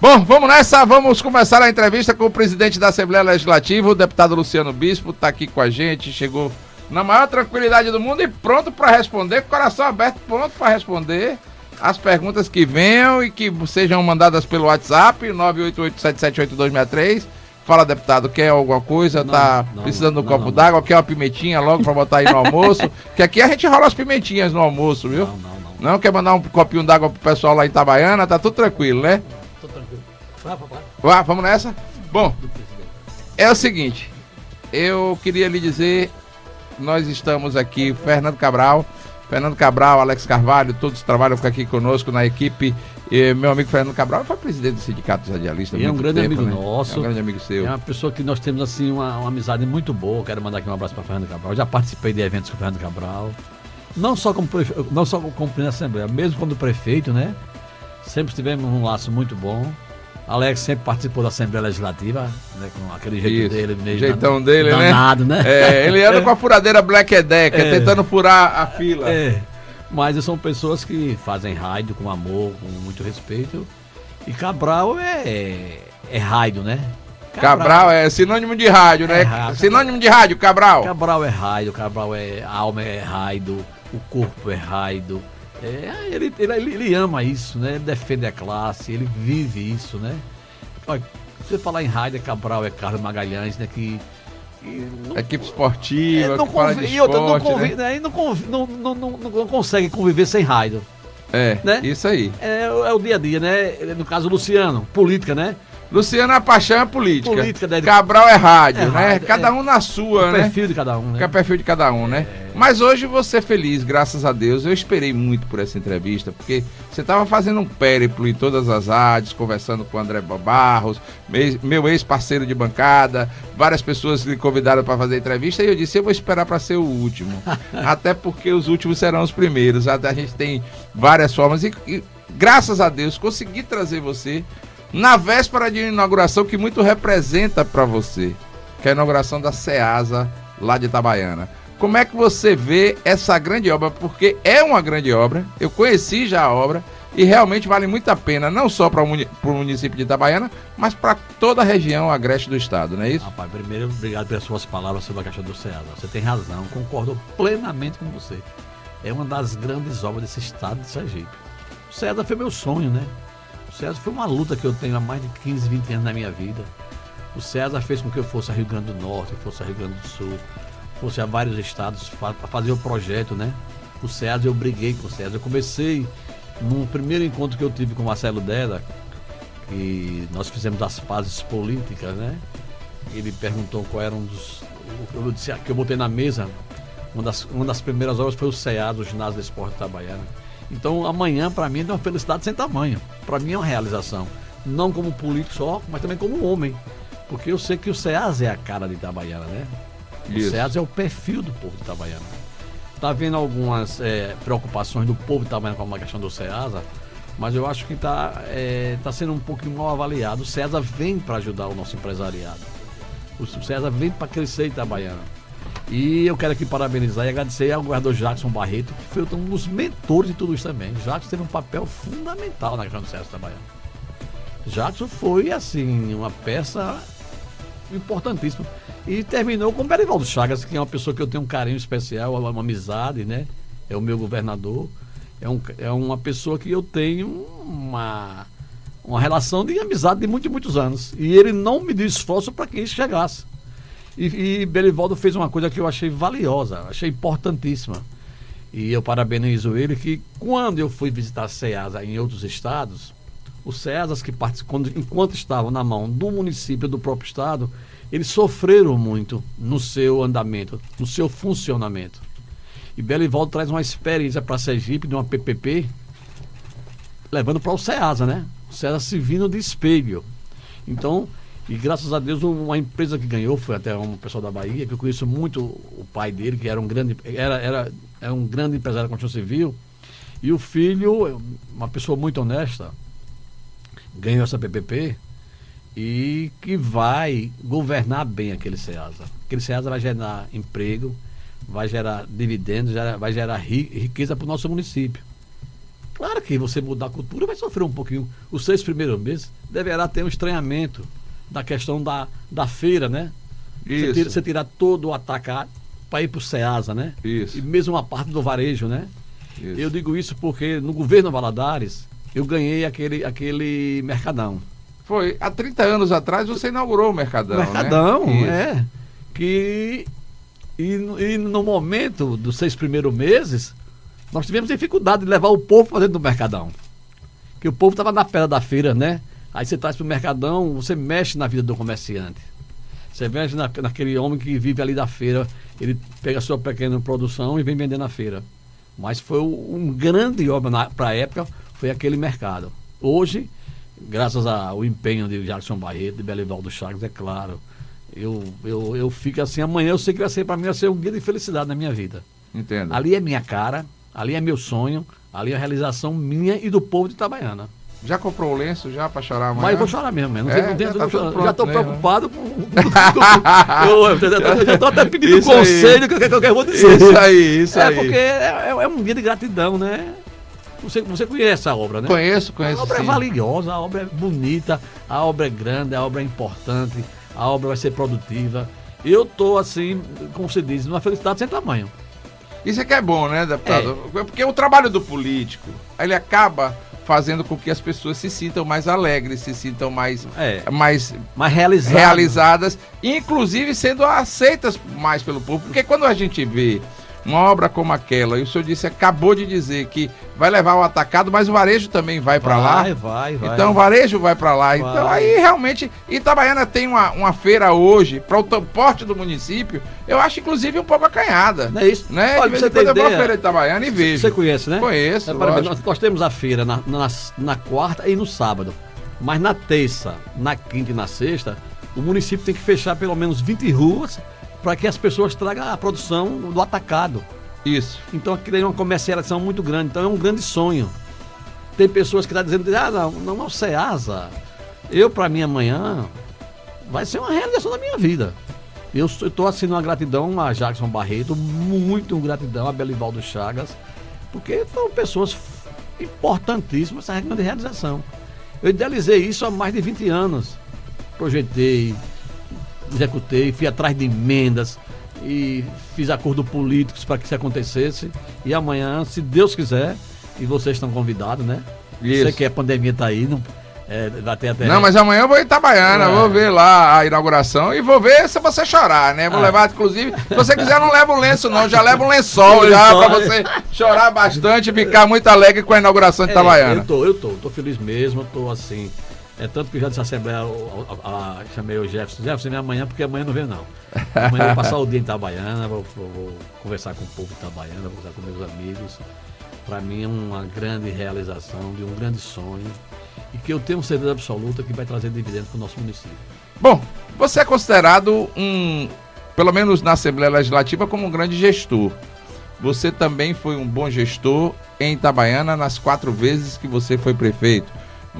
Bom, vamos nessa, vamos começar a entrevista com o presidente da Assembleia Legislativa, o deputado Luciano Bispo, está aqui com a gente, chegou na maior tranquilidade do mundo e pronto para responder, coração aberto, pronto para responder as perguntas que venham e que sejam mandadas pelo WhatsApp, 988778263. Fala, deputado, quer alguma coisa? Não, tá não, precisando de um copo d'água? Quer uma pimentinha logo para botar aí no almoço? que aqui a gente rola as pimentinhas no almoço, viu? Não, não, não. Não quer mandar um copinho d'água pro pessoal lá em Itabaiana? Tá tudo tranquilo, né? Vá, vamos nessa? Bom, é o seguinte. Eu queria lhe dizer, nós estamos aqui, Fernando Cabral, Fernando Cabral, Alex Carvalho, todos trabalham aqui conosco na equipe. E meu amigo Fernando Cabral foi presidente do Sindicato dos Radialistas. E é um grande tempo, amigo né? nosso. É um grande amigo seu. É uma pessoa que nós temos assim uma, uma amizade muito boa. Quero mandar aqui um abraço para Fernando Cabral. já participei de eventos com o Fernando Cabral. Não só como prefe... não só como presidente da Assembleia, mesmo como prefeito, né? Sempre tivemos um laço muito bom. Alex sempre participou da Assembleia Legislativa, né, com aquele jeito Isso. dele mesmo. Jeitão dele, danado, né? né? É, ele anda com a furadeira Black Decker, é. tentando furar a fila. É. Mas são pessoas que fazem raido com amor, com muito respeito. E Cabral é, é raido, né? Cabral, Cabral é sinônimo de rádio, né? É sinônimo de rádio, Cabral. Cabral é raido, Cabral é alma é raido, o corpo é raido. É, ele, ele, ele, ama isso, né? Ele defende a classe, ele vive isso, né? Olha, você falar em Raider Cabral, é Carlos Magalhães, né? Que. que não, Equipe esportiva, é, não convive, e outra, não, convive, né? né? não, convive, não, não, não, não, consegue conviver sem Raider. É, né? isso aí. É, é o dia a dia, né? No caso, Luciano, política, né? Luciano, a paixão é política. política né? Cabral é rádio, é né? Rádio, cada é. um na sua, o né? perfil de cada um, né? É o perfil de cada um, né? É. Mas hoje você é feliz, graças a Deus. Eu esperei muito por essa entrevista, porque você estava fazendo um périplo em todas as rádios, conversando com o André Barros, meu ex-parceiro de bancada, várias pessoas lhe convidaram para fazer entrevista, e eu disse, eu vou esperar para ser o último. Até porque os últimos serão os primeiros. A gente tem várias formas. E, e graças a Deus consegui trazer você na véspera de inauguração que muito representa para você, que é a inauguração da SEASA lá de Itabaiana. Como é que você vê essa grande obra? Porque é uma grande obra, eu conheci já a obra e realmente vale muito a pena, não só para o município de Itabaiana, mas para toda a região agreste do estado, não é isso? Rapaz, primeiro, obrigado pelas suas palavras sobre a Caixa do Ceasa. Você tem razão, concordo plenamente com você. É uma das grandes obras desse estado de Sergipe. O Ceasa foi meu sonho, né? César foi uma luta que eu tenho há mais de 15, 20 anos na minha vida. O César fez com que eu fosse a Rio Grande do Norte, fosse a Rio Grande do Sul, fosse a vários estados para fazer o projeto, né? O César, eu briguei com o César. Eu comecei num primeiro encontro que eu tive com o Marcelo Deda, que nós fizemos as pazes políticas, né? Ele perguntou qual era um dos. Eu disse que eu botei na mesa. Uma das, uma das primeiras obras foi o CEA do Ginásio de Esporte Trabalhando. Então amanhã para mim é uma felicidade sem tamanho. Para mim é uma realização. Não como político só, mas também como homem. Porque eu sei que o SEAS é a cara de Itabaiana, né? Isso. O SEAS é o perfil do povo de Itabaiana. Está vendo algumas é, preocupações do povo de Itabaiana com a questão do SEASA, mas eu acho que está é, tá sendo um pouquinho mal avaliado. O SEASA vem para ajudar o nosso empresariado. O SEASA vem para crescer Itabaiana. E eu quero aqui parabenizar e agradecer ao governador Jackson Barreto, que foi um dos mentores de tudo isso também. Jackson teve um papel fundamental na questão do César trabalhando. Jackson foi, assim, uma peça importantíssima. E terminou com o Berivaldo Chagas, que é uma pessoa que eu tenho um carinho especial, uma, amizade, né? É o meu governador. É, um, é uma pessoa que eu tenho uma, uma relação de amizade de muitos muitos anos. E ele não me deu esforço para que isso chegasse. E, e Belivaldo fez uma coisa que eu achei valiosa, achei importantíssima. E eu parabenizo ele que quando eu fui visitar a SEASA em outros estados, os SEASAs que participam, enquanto estavam na mão do município do próprio estado, eles sofreram muito no seu andamento, no seu funcionamento. E Belivaldo traz uma experiência para Sergipe de uma PPP, levando para o SEASA, né? O SEASA se vindo de espelho. Então, e graças a Deus, uma empresa que ganhou foi até um pessoal da Bahia, que eu conheço muito o pai dele, que era um grande, era, era, era um grande empresário da construção civil. E o filho, uma pessoa muito honesta, ganhou essa PPP e que vai governar bem aquele SEASA. Aquele SEASA vai gerar emprego, vai gerar dividendos, vai gerar riqueza para o nosso município. Claro que você mudar a cultura vai sofrer um pouquinho. Os seis primeiros meses deverá ter um estranhamento da questão da, da feira, né? Você, Isso. tira, você tirar todo o atacado para ir para o SEASA, né? Isso. E mesmo uma parte do varejo, né? Isso. Eu digo isso porque no governo Valadares eu ganhei aquele, aquele mercadão. Foi, há 30 anos atrás você inaugurou o Mercadão. né? mercadão, Isso. é. Que. E, no- e no momento dos seis primeiros meses, nós tivemos dificuldade de levar o povo para dentro do mercadão. Que o povo estava na pedra da feira, né? Aí você traz para o mercadão, você mexe na vida do comerciante. Você mexe na, naquele homem que vive ali da feira, ele pega a sua pequena produção e vem vender na feira. Mas foi um grande obra para a época, foi aquele mercado. Hoje, graças ao empenho de Jackson Barreto, de Belivaldo Chagas, é claro, eu, eu, eu fico assim, amanhã eu sei que vai ser, para mim, vai ser um dia de felicidade na minha vida. Entendo. Ali é minha cara, ali é meu sonho, ali é a realização minha e do povo de Itabaiana. Já comprou o lenço já para chorar amanhã? Mas vou chorar mesmo. Não É, tem, não tem, já tá já estou né, preocupado com. eu, já estou até pedindo Isso aí. conselho que, que, que eu vou dizer. Isso aí, isso é aí. porque é, é- é um dia de gratidão, né? Você, você conhece a obra, né? Conheço, A conheço obra é sim. valiosa, a obra é bonita, a obra é grande, a obra é importante, a obra vai ser produtiva. Eu tô assim, como você diz, numa felicidade sem tamanho. Isso é que é bom, né, deputado? Porque o trabalho do político, ele acaba fazendo com que as pessoas se sintam mais alegres, se sintam mais, É. mais Mas realizado. realizadas, inclusive sendo aceitas mais pelo povo. Porque quando a gente vê uma obra como aquela, e o senhor disse, acabou de dizer que vai levar o atacado, mas o varejo também vai para lá. Vai, vai, vai. Então o varejo vai para lá. Vai. Então aí realmente Itabaiana tem uma, uma feira hoje para o transporte do município. Eu acho inclusive um pouco acanhada. Não é isso? Né? Olha, de vez você em quando eu vou à feira de Itabaiana e vejo. Você conhece, né? Conheço, É, lógico. nós, nós temos a feira na, na, na quarta e no sábado. Mas na terça, na quinta e na sexta, o município tem que fechar pelo menos 20 ruas para que as pessoas tragam a produção do atacado. Isso. Então é uma comercialização muito grande. Então é um grande sonho. Tem pessoas que estão dizendo, ah, não, não é o Ceasa. Eu, para mim, amanhã, vai ser uma realização da minha vida. Eu estou assim uma gratidão a Jackson Barreto, muito gratidão a Belivaldo Chagas, porque foram pessoas importantíssimas essa grande realização. Eu idealizei isso há mais de 20 anos. Projetei, executei, fui atrás de emendas e fiz acordo políticos para que isso acontecesse. E amanhã, se Deus quiser, e vocês estão convidados, né? Isso. Sei que a pandemia está aí, não, é, vai ter até. Não, mas amanhã eu vou em Itabaiana, É. vou ver lá a inauguração e vou ver se você chorar, né? Vou Ah. levar, inclusive, se você quiser, não leva o lenço, não. Já leva um lençol Um já lençol, pra você chorar bastante e ficar muito alegre com a inauguração de É, Itabaiana. eu tô, eu tô, tô feliz mesmo, tô assim. É tanto que eu já disse à Assembleia, a, a- a- chamei o Jefferson, Jefferson, vem amanhã, porque amanhã não vem não. Amanhã eu vou passar o dia em Itabaiana, vou, vou- vou conversar com o povo de Itabaiana, vou conversar com meus amigos. Para mim é uma grande realização, de um grande sonho. E que eu tenho certeza absoluta que vai trazer dividendos para o nosso município. Bom, você é considerado um, pelo menos na Assembleia Legislativa, como um grande gestor. Você também foi um bom gestor em Itabaiana nas quatro vezes que você foi prefeito.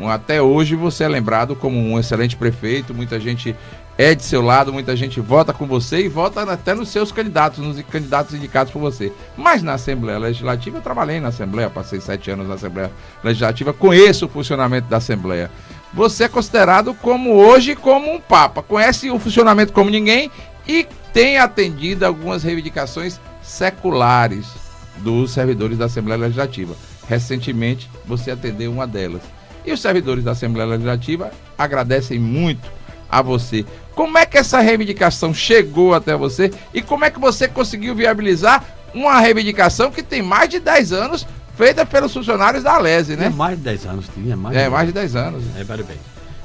Até hoje você é lembrado como um excelente prefeito, muita gente é de seu lado, muita gente vota com você e vota até nos seus candidatos, nos candidatos indicados por você. Mas na Assembleia Legislativa, eu trabalhei na Assembleia, passei sete anos na Assembleia Legislativa, conheço o funcionamento da Assembleia. Você é considerado como hoje como um papa, conhece o funcionamento como ninguém e tem atendido algumas reivindicações seculares dos servidores da Assembleia Legislativa. Recentemente, você atendeu uma delas. E os servidores da Assembleia Legislativa agradecem muito a você. Como é que essa reivindicação chegou até você e como é que você conseguiu viabilizar uma reivindicação que tem mais de 10 anos feita pelos funcionários da Alese, É né? mais de 10 anos, tinha mais É, de mais de 10 anos. É, vale bem.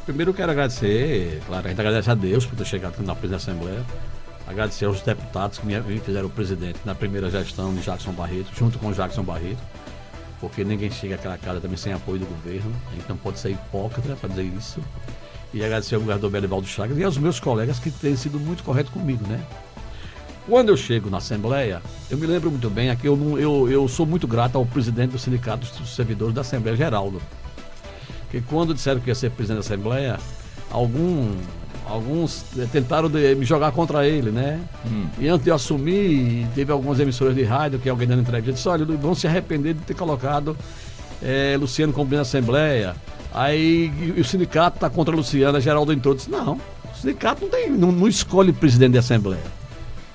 Primeiro eu quero agradecer, claro, a gente agradece a Deus por ter chegado na presidência da Assembleia. Agradecer aos deputados que me me fizeram presidente na primeira gestão de Jackson Barreto, junto com o Jackson Barreto, porque ninguém chega àquela casa também sem apoio do governo, a gente não pode ser hipócrita para dizer isso. E agradecer ao governador Belivaldo Chagas e aos meus colegas que têm sido muito corretos comigo, né? Quando eu chego na Assembleia, eu me lembro muito bem, aqui eu, não- eu, eu sou muito grato ao presidente do Sindicato dos Servidores da Assembleia, Geraldo. Que quando disseram que ia ser presidente da Assembleia, algum, alguns tentaram de- me jogar contra ele, né? Hum. E antes de eu assumir, teve algumas emissoras de rádio que alguém dando entrevista disse, olha, vão se arrepender de ter colocado é, Luciano como presidente da Assembleia, aí e o sindicato está contra a Luciana, Geraldo entrou. Disse, não, o sindicato não, tem, não, não escolhe presidente da Assembleia.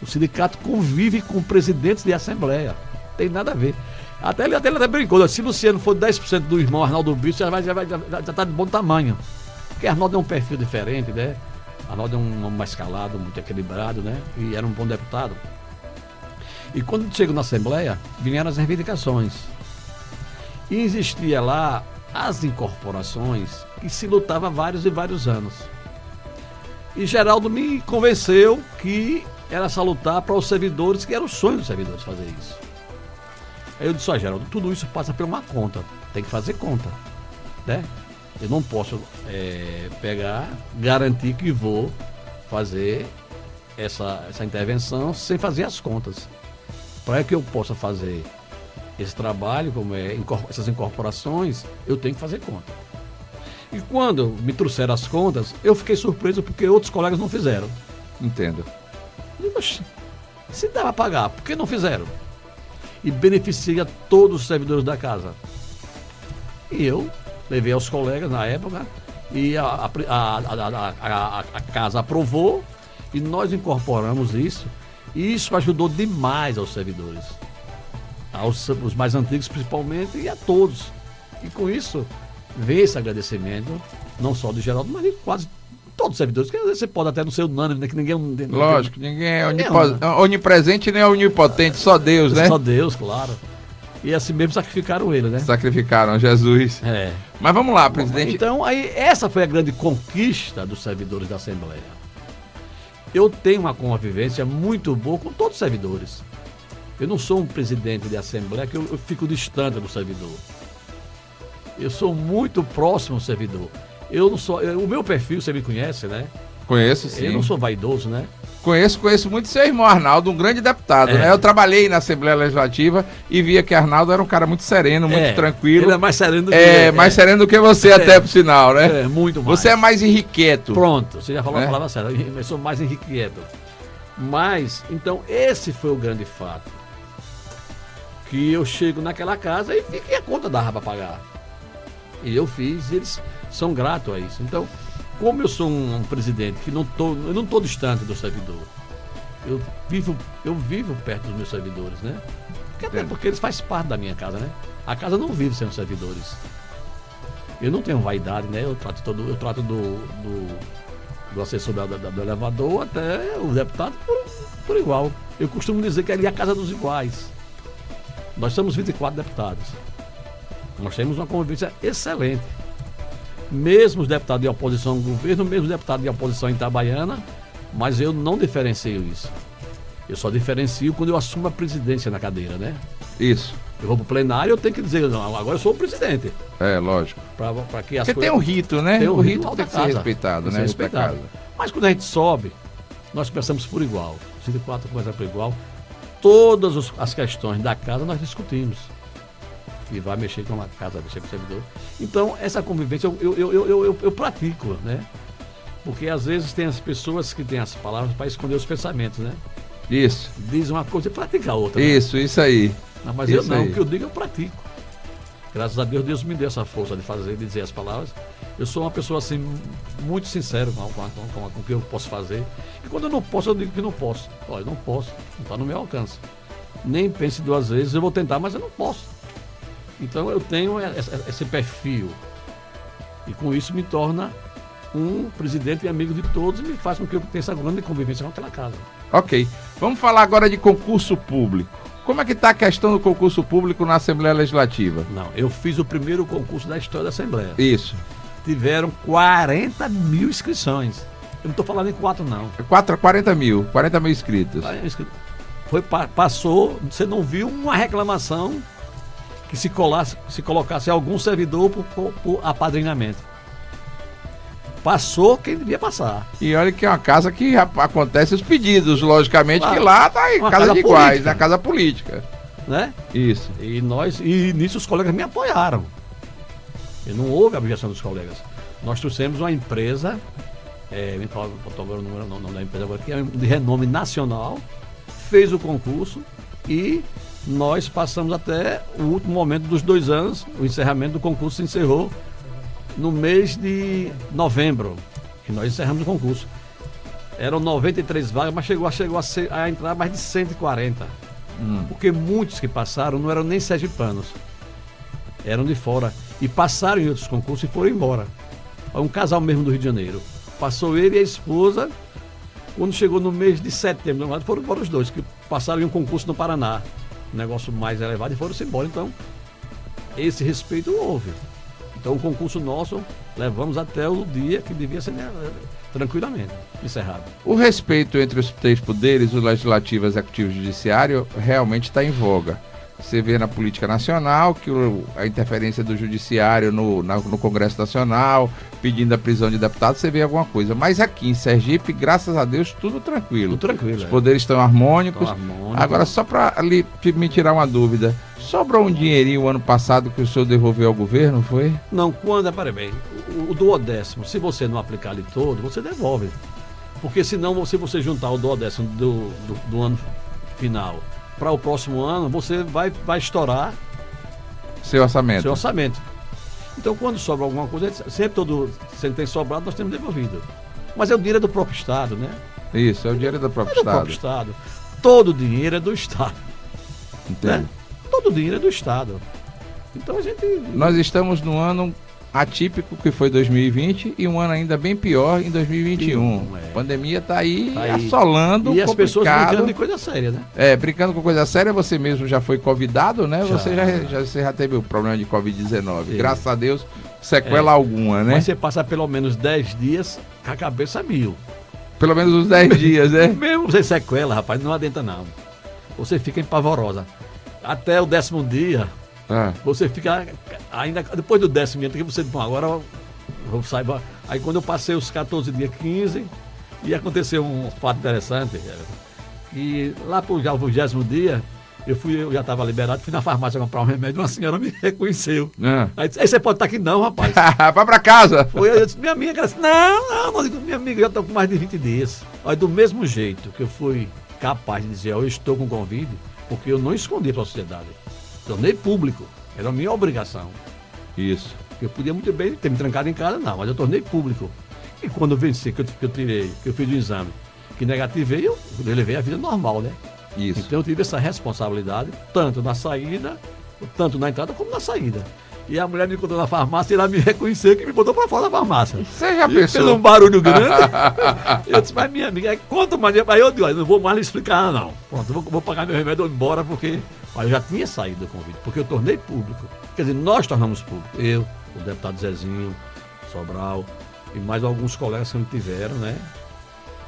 O sindicato convive com presidentes de Assembleia. Tem nada a ver. Até ele, até ele até brincou, se Luciano for 10% do irmão Arnaldo Brito, já, vai, já, vai, já, já tá de bom tamanho. Porque Arnaldo é um perfil diferente, né? Arnaldo é um homem mais calado, muito equilibrado, né? E era um bom deputado. E quando chegou na Assembleia, vieram as reivindicações. E existia lá as incorporações que se lutava vários e vários anos. E Geraldo me convenceu que era salutar para os servidores, que era o sonho dos servidores fazer isso. Aí eu disse, ó Geraldo, tudo isso passa por uma conta. Tem que fazer conta. Né? Eu não posso é, pegar, garantir que vou fazer essa, essa intervenção sem fazer as contas. Para que eu possa fazer esse trabalho, como é essas incorporações, eu tenho que fazer conta. E quando me trouxeram as contas, eu fiquei surpreso porque outros colegas não fizeram. Entendo. Eu digo, se dá para pagar, por que não fizeram? E beneficia todos os servidores da casa. E eu levei aos colegas na época e a, a, a, a, casa aprovou e nós incorporamos isso. E isso ajudou demais aos servidores. Aos os mais antigos principalmente e a todos. E com isso veio esse agradecimento, não só do Geraldo, mas de quase todos os servidores, que você pode até não ser unânime, né? Que ninguém. Lógico, ninguém é onipo... onipresente nem é onipotente, só Deus, né? Só Deus, claro. E assim mesmo sacrificaram ele, né? Sacrificaram Jesus. É. Mas vamos lá, presidente. Então, aí, essa foi a grande conquista dos servidores da Assembleia. Eu tenho uma convivência muito boa com todos os servidores. Eu não sou um presidente de Assembleia que eu, eu fico distante do servidor. Eu sou muito próximo ao servidor. Eu não sou. Eu, o meu perfil, você me conhece, né? Conheço, sim. Eu não sou vaidoso, né? Conheço, conheço muito seu irmão Arnaldo, um grande deputado, é. né? Eu trabalhei na Assembleia Legislativa e via que Arnaldo era um cara muito sereno, muito é. tranquilo. Ele é mais sereno do que É, mais sereno do que você, é. até por sinal, né? É, muito mais. Você é mais inquieto. Pronto, você já falou a né? palavra certa. Eu sou mais inquieto. Mas, então, esse foi o grande fato. Que eu chego naquela casa e fiquei a conta dava para pagar. E eu fiz, eles são gratos a isso. Então, como eu sou um, um presidente que não tô, eu não estou distante do servidor, eu vivo, eu vivo perto dos meus servidores, né? Porque, até porque eles fazem parte da minha casa, né? A casa não vive sem os servidores. Eu não tenho vaidade, né? Eu trato, todo, eu trato do, do, do assessor da, da, do elevador até o deputado por, por igual. Eu costumo dizer que ali é a casa dos iguais. Nós somos 24 deputados. Nós temos uma convivência excelente. Mesmo os deputados de oposição no governo, mesmo os deputados de oposição em Itabaiana, mas eu não diferencio isso. Eu só diferencio quando eu assumo a presidência na cadeira, né? Isso. Eu vou pro plenário, eu tenho que dizer, não, agora eu sou o presidente. É, lógico. Pra, pra que as Porque coisas... tem um rito, né? Tem um o rito, tem que ser respeitado, né? Respeitado. Mas quando a gente sobe, nós pensamos por igual. O sindicato começa por igual. Todas as questões da casa nós discutimos que vai mexer com a casa, mexer com o servidor. Então, essa convivência eu, eu, eu, eu, eu, eu pratico, né? Porque às vezes tem as pessoas que têm as palavras para esconder os pensamentos, né? Isso. Diz uma coisa e pratica a outra. Isso, né? isso aí. Não, mas isso eu não, aí. o que eu digo eu pratico. Graças a Deus, Deus me deu essa força de fazer, de dizer as palavras. Eu sou uma pessoa assim, muito sincero com, com, com, com o que eu posso fazer. E quando eu não posso, eu digo que não posso. Olha, não posso, não está no meu alcance. Nem pense duas vezes, eu vou tentar, mas eu não posso. Então eu tenho esse perfil. E com isso me torna um presidente e amigo de todos e me faz com que eu tenha essa grande convivência com aquela casa. Ok. Vamos falar agora de concurso público. Como é que está a questão do concurso público na Assembleia Legislativa? Não, eu fiz o primeiro concurso da história da Assembleia. Isso. Tiveram 40 mil inscrições. Eu não estou falando em quatro, não. 4, 40 mil, 40 mil inscritos. Foi, passou, você não viu uma reclamação que se, colasse, se colocasse algum servidor por, por, por apadrinhamento. Passou quem devia passar. E olha que é uma casa que acontece os pedidos, logicamente, claro. que lá tá em casa, casa, de iguais, na casa política. Né? Isso. E nós, e nisso os colegas me apoiaram. E não houve objeção dos colegas. Nós trouxemos uma empresa, é, me fala, agora o nome da empresa agora, que é de renome nacional, fez o concurso e nós passamos até o último momento dos dois anos, o encerramento do concurso se encerrou no mês de novembro, e nós encerramos o concurso. Eram 93 vagas, mas chegou, chegou a, ser, a entrar mais de 140. Hum. Porque muitos que passaram não eram nem sergipanos, eram de fora. E passaram em outros concursos e foram embora. Um casal mesmo do Rio de Janeiro. Passou ele e a esposa. Quando chegou no mês de setembro, foram embora os dois, que passaram em um concurso no Paraná. Negócio mais elevado e foram-se embora. Então, esse respeito houve. Então, o concurso nosso, levamos até o dia que devia ser né, tranquilamente encerrado. O respeito entre os três poderes, o legislativo, executivo e judiciário, realmente está em voga. Você vê na política nacional que o, a interferência do judiciário no, na, no Congresso Nacional, pedindo a prisão de deputados, você vê alguma coisa. Mas aqui em Sergipe, graças a Deus, tudo tranquilo. Tudo tranquilo. Os é. poderes estão harmônicos. harmônicos. Agora, só para me tirar uma dúvida, sobrou um dinheirinho ano passado que o senhor devolveu ao governo, foi? Não, quando, peraí bem, o, o duodécimo, se você não aplicar ali todo, você devolve. Porque senão, se você juntar o duodécimo do, do, do ano final para o próximo ano, você vai, vai estourar seu orçamento. Seu orçamento. Então, quando sobra alguma coisa, sempre todo, sempre tem sobrado, nós temos devolvido. Mas é o dinheiro do próprio Estado, né? Isso, é o dinheiro do próprio é do Estado. Próprio Estado. Todo o dinheiro é do Estado. Entende? Né? Todo o dinheiro é do Estado. Então a gente. Nós estamos no ano atípico que foi 2020 e um ano ainda bem pior em 2021. É. A pandemia está aí, tá aí, assolando. E as pessoas brincando de coisa séria, né? É, brincando com coisa séria, você mesmo já foi convidado, né? Já. Você, já, já, você já teve o problema de Covid-19. Graças a Deus, sequela é. alguma, né? Mas você passa pelo menos 10 dias com a cabeça mil. Pelo menos uns 10 dias, né? Mesmo sem sequela, rapaz, não adianta não. Você fica empavorosa. Até o décimo dia, é. Você fica ainda depois do décimo dia, que você bom, agora vou sair. Aí quando eu passei os 14 dias, 15, e aconteceu um fato interessante, que lá pro já o vigésimo dia, eu fui, eu já estava liberado, fui na farmácia comprar um remédio, uma senhora me reconheceu. É. Aí, aí você pode estar aqui não, rapaz. Vai para casa. Foi, eu disse, minha amiga, disse, não, não, não, minha amiga, já estou com mais de 20 dias. Aí do mesmo jeito que eu fui capaz de dizer, eu estou com Covid, porque eu não escondi para a sociedade tornei público. Era a minha obrigação. Isso. Eu podia muito bem ter me trancado em casa, não, mas eu tornei público. E quando eu venci, que eu, que eu tirei, que eu fiz o exame, que negativei, eu, eu levei a vida normal, né? Isso. Então eu tive essa responsabilidade, tanto na saída, tanto na entrada como na saída. E a mulher me encontrou na farmácia e ela me reconheceu que me botou pra fora da farmácia. Você já pensou? Fez um barulho grande. eu disse, mas minha amiga, conta mais. Aí eu digo, não vou mais lhe explicar, não. Pronto, vou, vou pagar meu remédio e vou embora, porque eu já tinha saído do convite, porque eu tornei público. Quer dizer, nós tornamos público. Eu, o deputado Zezinho, Sobral e mais alguns colegas que não tiveram, né?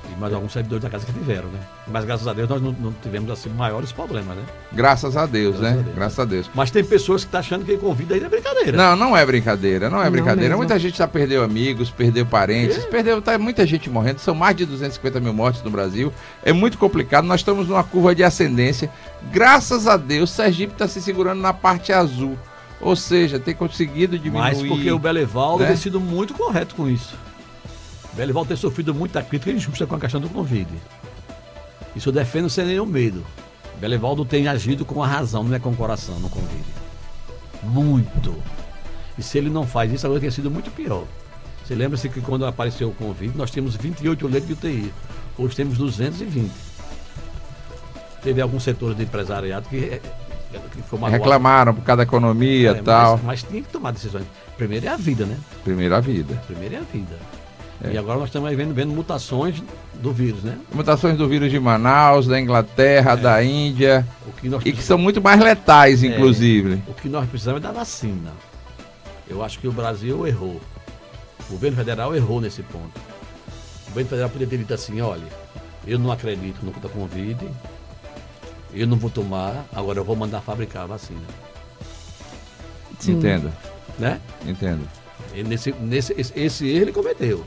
E mais alguns servidores da casa que tiveram, né? Mas graças a Deus nós não, não tivemos assim maiores problemas, né? Graças a Deus, graças né? A Deus, graças a Deus. Mas tem pessoas que estão tá achando que convida aí é brincadeira. Não, não é brincadeira, não é brincadeira. Não Muita gente já perdeu amigos, perdeu parentes, é. perdeu, tá muita gente morrendo. São mais de 250 mil mortes no Brasil. É muito complicado. Nós estamos numa curva de ascendência. Graças a Deus, Sergipe está se segurando na parte azul. Ou seja, tem conseguido diminuir. Mas porque o Belevaldo né? tem sido muito correto com isso. Belival tem sofrido muita crítica injusta com a questão do Covid. Isso eu defendo sem nenhum medo. Belivaldo tem agido com a razão, não é com o coração no Covid. Muito. E se ele não faz isso, agora tem sido muito pior. Você lembra-se que quando apareceu o Covid, nós tínhamos 28 leitos de UTI. Hoje temos 220. Teve alguns setores de empresariado que, eh, que reclamaram por causa da economia e é, tal. Mas, mas tinha que tomar decisões. Primeiro é a vida, né? Primeiro a vida. Primeiro é a vida. É. E agora nós estamos vendo, vendo mutações do vírus, né? Mutações do vírus de Manaus, da Inglaterra, é. da Índia. Que e que são muito mais letais, é. inclusive. O que nós precisamos é da vacina. Eu acho que o Brasil errou. O governo federal errou nesse ponto. O governo federal poderia ter dito assim, olha, eu não acredito no da Covid, eu não vou tomar, agora eu vou mandar fabricar a vacina. Sim. Entendo. Né? Entendo. E nesse, nesse, esse, esse erro ele cometeu.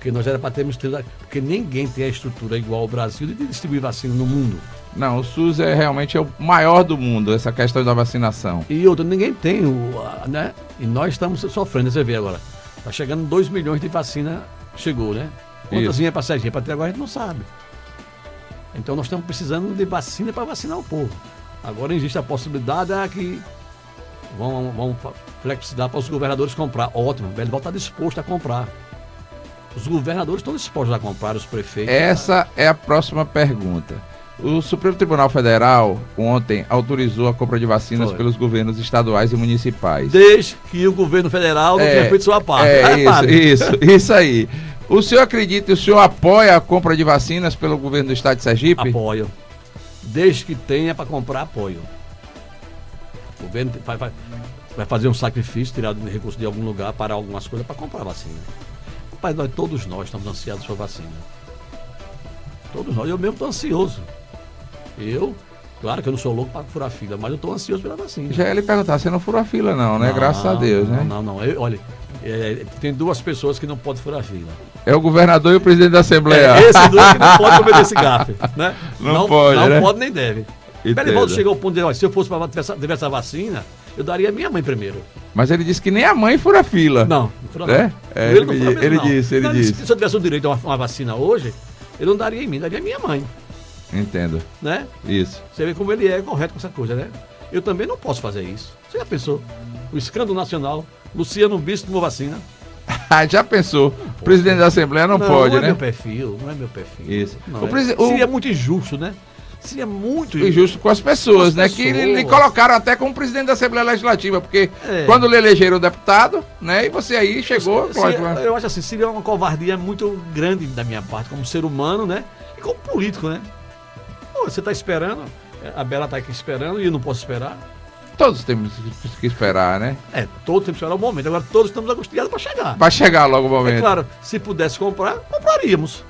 Porque nós era para termos porque ninguém tem a estrutura igual ao Brasil de distribuir vacina no mundo. Não, o SUS é realmente é o maior do mundo, essa questão da vacinação. E outra, ninguém tem, o, né? E nós estamos sofrendo, você vê agora. Está chegando 2 milhões de vacina, chegou, né? Quantas vinha para Sergipe? Até agora a gente não sabe. Então nós estamos precisando de vacina para vacinar o povo. Agora existe a possibilidade é que vão, vão flexibilizar para os governadores comprar. Ótimo, o Belival está disposto a comprar. Os governadores estão dispostos a comprar, os prefeitos. Essa é a próxima pergunta. O Supremo Tribunal Federal ontem autorizou a compra de vacinas Foi. pelos governos estaduais e municipais. Desde que o governo federal não É, tenha feito sua parte. É, isso, isso, isso aí. O senhor acredita e o senhor apoia a compra de vacinas pelo governo do estado de Sergipe? Apoio. Desde que tenha para comprar, apoio. O governo vai, vai- vai fazer um sacrifício, tirar de recurso de algum lugar para algumas coisas para comprar vacina. Rapaz, nós, todos nós estamos ansiados por vacina. Todos nós. Eu mesmo estou ansioso. Eu, claro que eu não sou louco para furar fila, mas eu estou ansioso pela vacina. Já ia lhe perguntar, você não furou a fila não, né? Não, Graças a Deus, não, né? Não, não, Eu- olha, é, tem duas pessoas que não podem furar fila. É o governador e o presidente da Assembleia. É, esse dois que não pode cometer esse gafe, né? Não pode, Não né? pode nem deve. Belivaldo chegou ao ponto de, olha, se eu fosse para tiver essa vacina, eu daria a minha mãe primeiro. Mas ele disse que nem a mãe fura a fila. Não, não É? não. É, ele ele não ele não. disse, ele Não, disse. Se eu tivesse o direito a uma, uma vacina hoje, ele não daria em mim, daria a minha mãe, Entendo. né? Isso. Você vê como ele é correto com essa coisa, né? Eu também não posso fazer isso. Você já pensou? O escândalo nacional, Luciano Bispo tomou vacina. Ah, já pensou? O presidente da Assembleia não, pode, não é né? meu perfil, não é meu perfil. Isso. Não O é. presi- Seria muito injusto, né? Seria muito Injusto com as pessoas, Com as né? Que lhe, pessoas. colocaram até como presidente da Assembleia Legislativa, porque É. quando lhe elegeram deputado, né? E você aí chegou, Se- lógico, né? eu acho assim, seria uma covardia muito grande da minha parte, como ser humano, né? E como político, né? Pô, você tá esperando, a Bela tá aqui esperando e eu não posso esperar. Todos temos que esperar, né? É, todos temos que esperar o momento. Agora todos estamos acostumados para chegar. Vai chegar logo o momento. É claro, se pudesse comprar, compraríamos.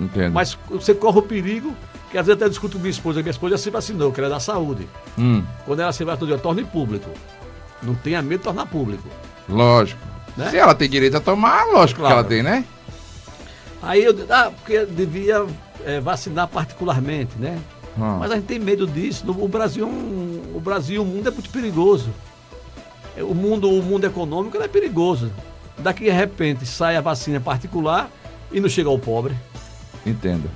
Entendo. Mas você corre o perigo, que às vezes até discuto com minha esposa, minha esposa já se vacinou, que ela é da saúde. Hum, Quando ela se vacinou, eu torne público. Não tenha medo de tornar público. lógico. Né? Se ela tem direito a tomar, lógico Claro. que ela tem, né? Aí eu ah, porque devia eh, vacinar particularmente, né? Hum. Mas a gente tem medo disso. O Brasil, é o Brasil, o mundo é muito perigoso. É, O mundo, o mundo econômico é perigoso. Daqui de repente sai a vacina particular e não chega ao pobre, Entendo,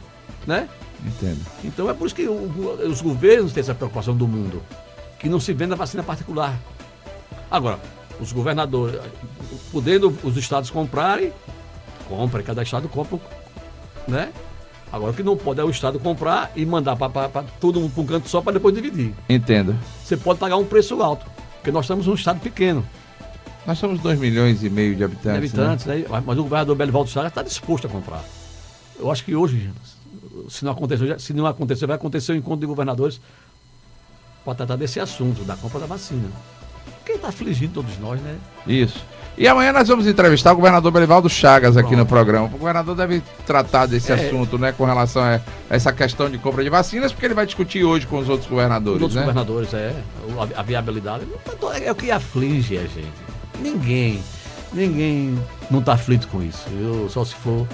né? Entendo. Então é por isso que o- os governos têm essa preocupação do mundo, que não se venda vacina particular. Agora, os governadores, podendo os estados comprarem, compra, cada estado compra, né? Agora o que não pode é o estado comprar e mandar para todo mundo para um canto só para depois dividir. Entendo. Você pode pagar um preço alto, porque nós estamos num estado pequeno Nós somos 2 milhões e meio de de habitantes. habitantes, né? Mas- mas o governador Belivaldo Chagas está disposto a comprar. Eu acho que hoje, se não acontecer, já- se não acontecer, vai acontecer o encontro de governadores para tratar desse assunto, da compra da vacina. Quem está afligindo todos nós, né? Isso. E amanhã nós vamos entrevistar o governador Belivaldo Chagas aqui Pronto. no programa. O governador deve tratar desse É. assunto, né, com relação a essa questão de compra de vacinas, porque ele vai discutir hoje com os outros Os governadores, outros né? governadores, é. A, viabilidade. tá- É o que aflige a gente. Ninguém, ninguém não está aflito com isso. Eu, só se for.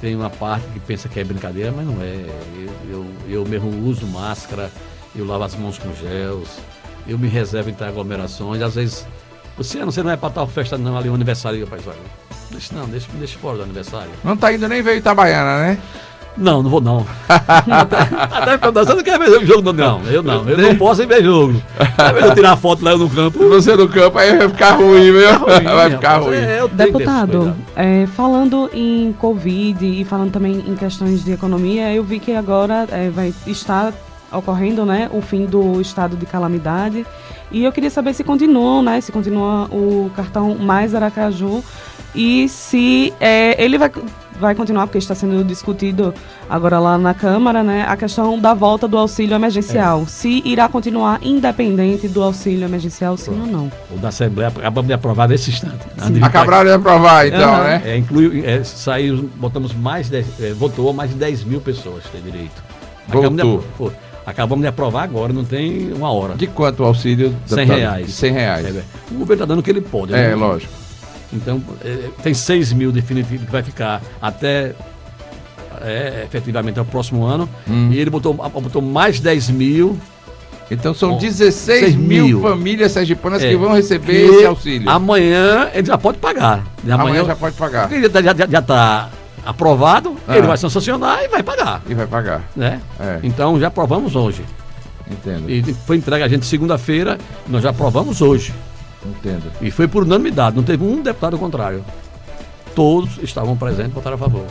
Tem uma parte que pensa que é brincadeira, mas não é. Eu, eu, eu mesmo uso máscara, eu lavo as mãos com gels, eu me reservo entre aglomerações. Às vezes, você, você não é para tal festa, não, ali, um aniversário, rapaz, olha. Deixa não, deixa, deixa fora do aniversário. Não tá indo nem ver Itabaiana, né? Não, não vou não. até até perguntar, você não quer ver o jogo? Não, não, eu não. Eu não posso ir ver jogo. Quer ver eu tirar foto lá no campo? Você no campo, aí vai ficar ruim, viu? vai ficar ruim. É, Deputado, cuidado. é, falando em Covid e falando também em questões de economia, eu vi que agora é, vai estar ocorrendo né, o fim do estado de calamidade. E eu queria saber se continua, né? Se continua o cartão mais Aracaju e se é, ele vai, vai continuar, porque está sendo discutido agora lá na Câmara, né? A questão da volta do auxílio emergencial. É. Se irá continuar independente do auxílio emergencial, sim ou não. O da Assembleia acabamos de aprovar nesse instante. Acabaram de aprovar, então, Aham. né? É, inclui, é, saiu, botamos mais de, é, votou mais de 10 mil pessoas tem direito. Acabamos de, apro- foi. acabamos de aprovar agora, não tem uma hora. De quanto o auxílio? 100 deputado? reais. De 100 reais. É, o governo está dando o que ele pode. É, né? lógico. Então, é, tem 6 mil definitivo que vai ficar até é, efetivamente ao próximo ano. Hum. E ele botou, botou mais 10 mil. Então são Bom, 16 seis mil, mil. famílias sergipanas é, que vão receber esse auxílio. Amanhã ele já pode pagar. Amanhã, Amanhã, já pode pagar. Porque já, já, já tá aprovado, Ah. ele vai sancionar e vai pagar. E vai pagar. Né? É. Então já aprovamos hoje. Entendo. E foi entregue a gente segunda-feira, nós já aprovamos hoje. Entendo. E foi por unanimidade, não teve um deputado contrário. Todos estavam presentes e votaram a favor.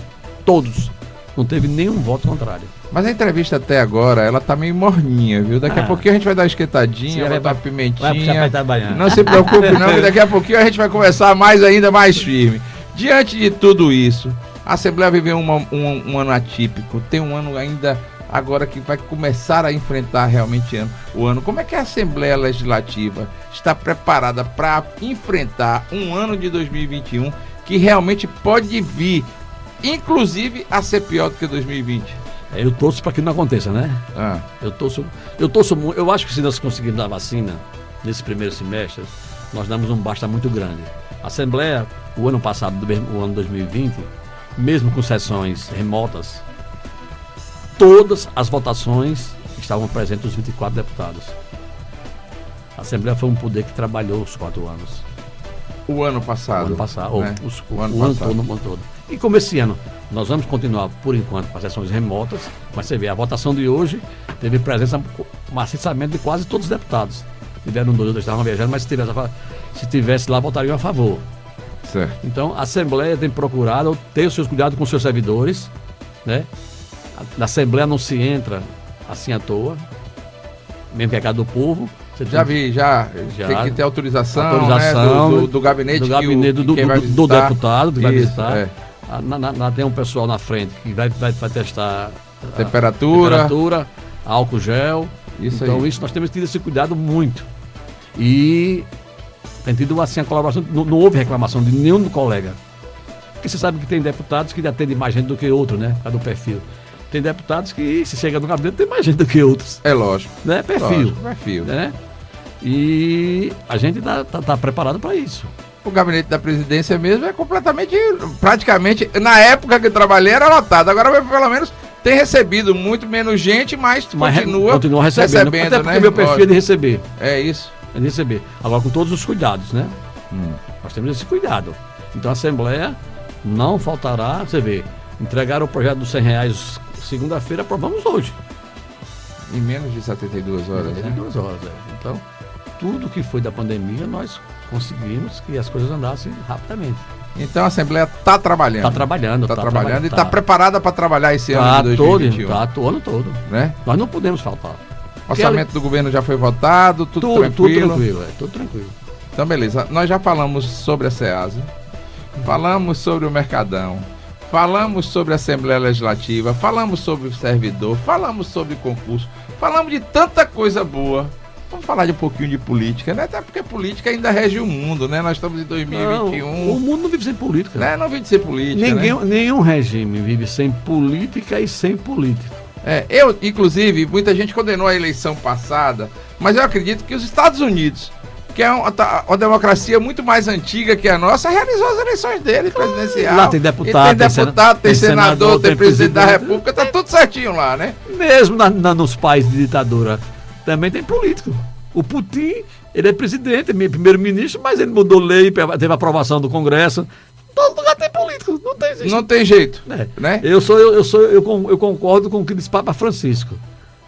Todos. Não teve nenhum voto contrário. Mas a entrevista até agora, ela tá meio morninha, viu? Daqui a Ah. pouquinho a gente vai dar uma esquentadinha, vai vai- dar Vai pimentinha. Itabaiana. Não se preocupe não, que daqui a pouquinho a gente vai começar mais ainda mais firme. Diante de tudo isso, a Assembleia viveu uma- um, um ano atípico, tem um ano ainda agora que vai começar a enfrentar realmente o ano. Como é que a Assembleia Legislativa está preparada para enfrentar um ano de 2021 que realmente pode vir, inclusive a ser pior do que 2020? É, Eu torço para que não aconteça, né? Ah, Eu torço, eu torço. Eu acho que se nós conseguirmos a vacina nesse primeiro semestre, nós damos um basta muito grande. A Assembleia, o ano passado, o ano 2020, mesmo com sessões remotas, todas as votações estavam presentes os 24 deputados. A Assembleia foi um poder que trabalhou os quatro anos. o ano O passado. ano passado, né? os- O o, ano ano, passado. todo, o ano todo. E como esse ano, nós vamos continuar, por enquanto, com as sessões remotas, mas você vê, a votação de hoje teve presença, maciçamento de quase todos os deputados. Tiveram dois, dois estavam viajando, mas se tivesse, se tivesse lá, votariam a favor. Certo. Então, a Assembleia tem procurado ter os seus cuidados com os seus servidores, né? Na Assembleia não se entra assim à toa, mesmo que é casa do povo. Já vi, já. Já. Tem que ter autorização, Autorização né, do, do, do gabinete, do gabinete o, do, vai do- deputado que vai Isso, visitar. é. Ah, na- na- na- tem um pessoal na frente que vai, vai, vai testar a Temperatura. temperatura, álcool gel. Isso então aí. isso nós temos tido esse cuidado muito. E tem tido assim a colaboração, não, não houve reclamação de nenhum colega. Porque você sabe que tem deputados que atendem mais gente do que outro, né? Por causa do perfil. Tem deputados que, se chega no gabinete, tem mais gente do que outros. É lógico. Né? Perfil. Lógico, perfil. Né? E a gente está tá, tá preparado para isso. O gabinete da presidência mesmo é completamente, praticamente, na época que eu trabalhei era lotado. Agora pelo menos tem recebido muito menos gente, mas, Mas continua, continua recebendo. até porque né? meu perfil é de receber. É isso. É de receber. Agora com todos os cuidados, né? Hum. Nós temos esse cuidado. Então a Assembleia não faltará, você vê, entregaram o projeto dos 100 reais segunda-feira, aprovamos hoje. Em menos de 72 horas, Em né? duas horas. é. Então, tudo que foi da pandemia, nós conseguimos que as coisas andassem rapidamente. Então a Assembleia está trabalhando. Está trabalhando, Está tá trabalhando e tá- está preparada para trabalhar esse Tá ano de todo, 2021. tá o ano todo. Né? Nós não podemos faltar. O orçamento do governo já foi votado, tudo, Tudo, tudo tranquilo. tranquilo, é, tudo tranquilo. Então, beleza. Nós já falamos sobre a SEASA, falamos sobre o Mercadão, falamos sobre a Assembleia Legislativa, falamos sobre o servidor, falamos sobre concurso, falamos de tanta coisa boa. Vamos falar de um pouquinho de política, né? Até porque política ainda rege o mundo, né? Nós estamos em 2021, Não, o mundo não vive sem política. né? Não vim de ser política, Ninguém, né? Nenhum regime vive sem política e sem político. É, eu, inclusive, muita gente condenou a eleição passada, mas eu acredito que os Estados Unidos, que é uma, tá- uma democracia muito mais antiga que a nossa, realizou as eleições dele, presidencial. Lá tem deputado, E tem deputado, tem, tem senador, senador, tem tem presidente da república, tá tudo certinho lá, né? Mesmo na- na- nos países de ditadura, também tem político. O Putin, ele é presidente, é primeiro-ministro, mas ele mudou lei, teve aprovação do Congresso. Todo lugar tem político, não tem existe. Não tem jeito, É. né? Eu sou, eu, eu sou, eu, eu concordo com o que disse Papa Francisco.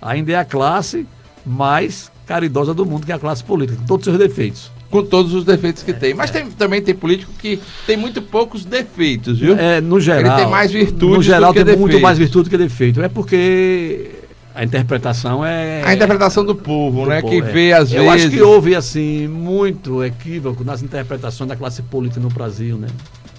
Ainda é a classe mais caridosa do mundo, que é a classe política, com todos os seus defeitos. Com todos os defeitos que tem. Mas tem, também tem político que tem muito poucos defeitos, viu? É, no geral. tem mais virtudes No geral tem muito mais virtude que defeito. É porque a interpretação é. A interpretação do povo, do né? povo, que é. vê às Eu vezes. acho que houve, assim, muito equívoco nas interpretações da classe política no Brasil, né?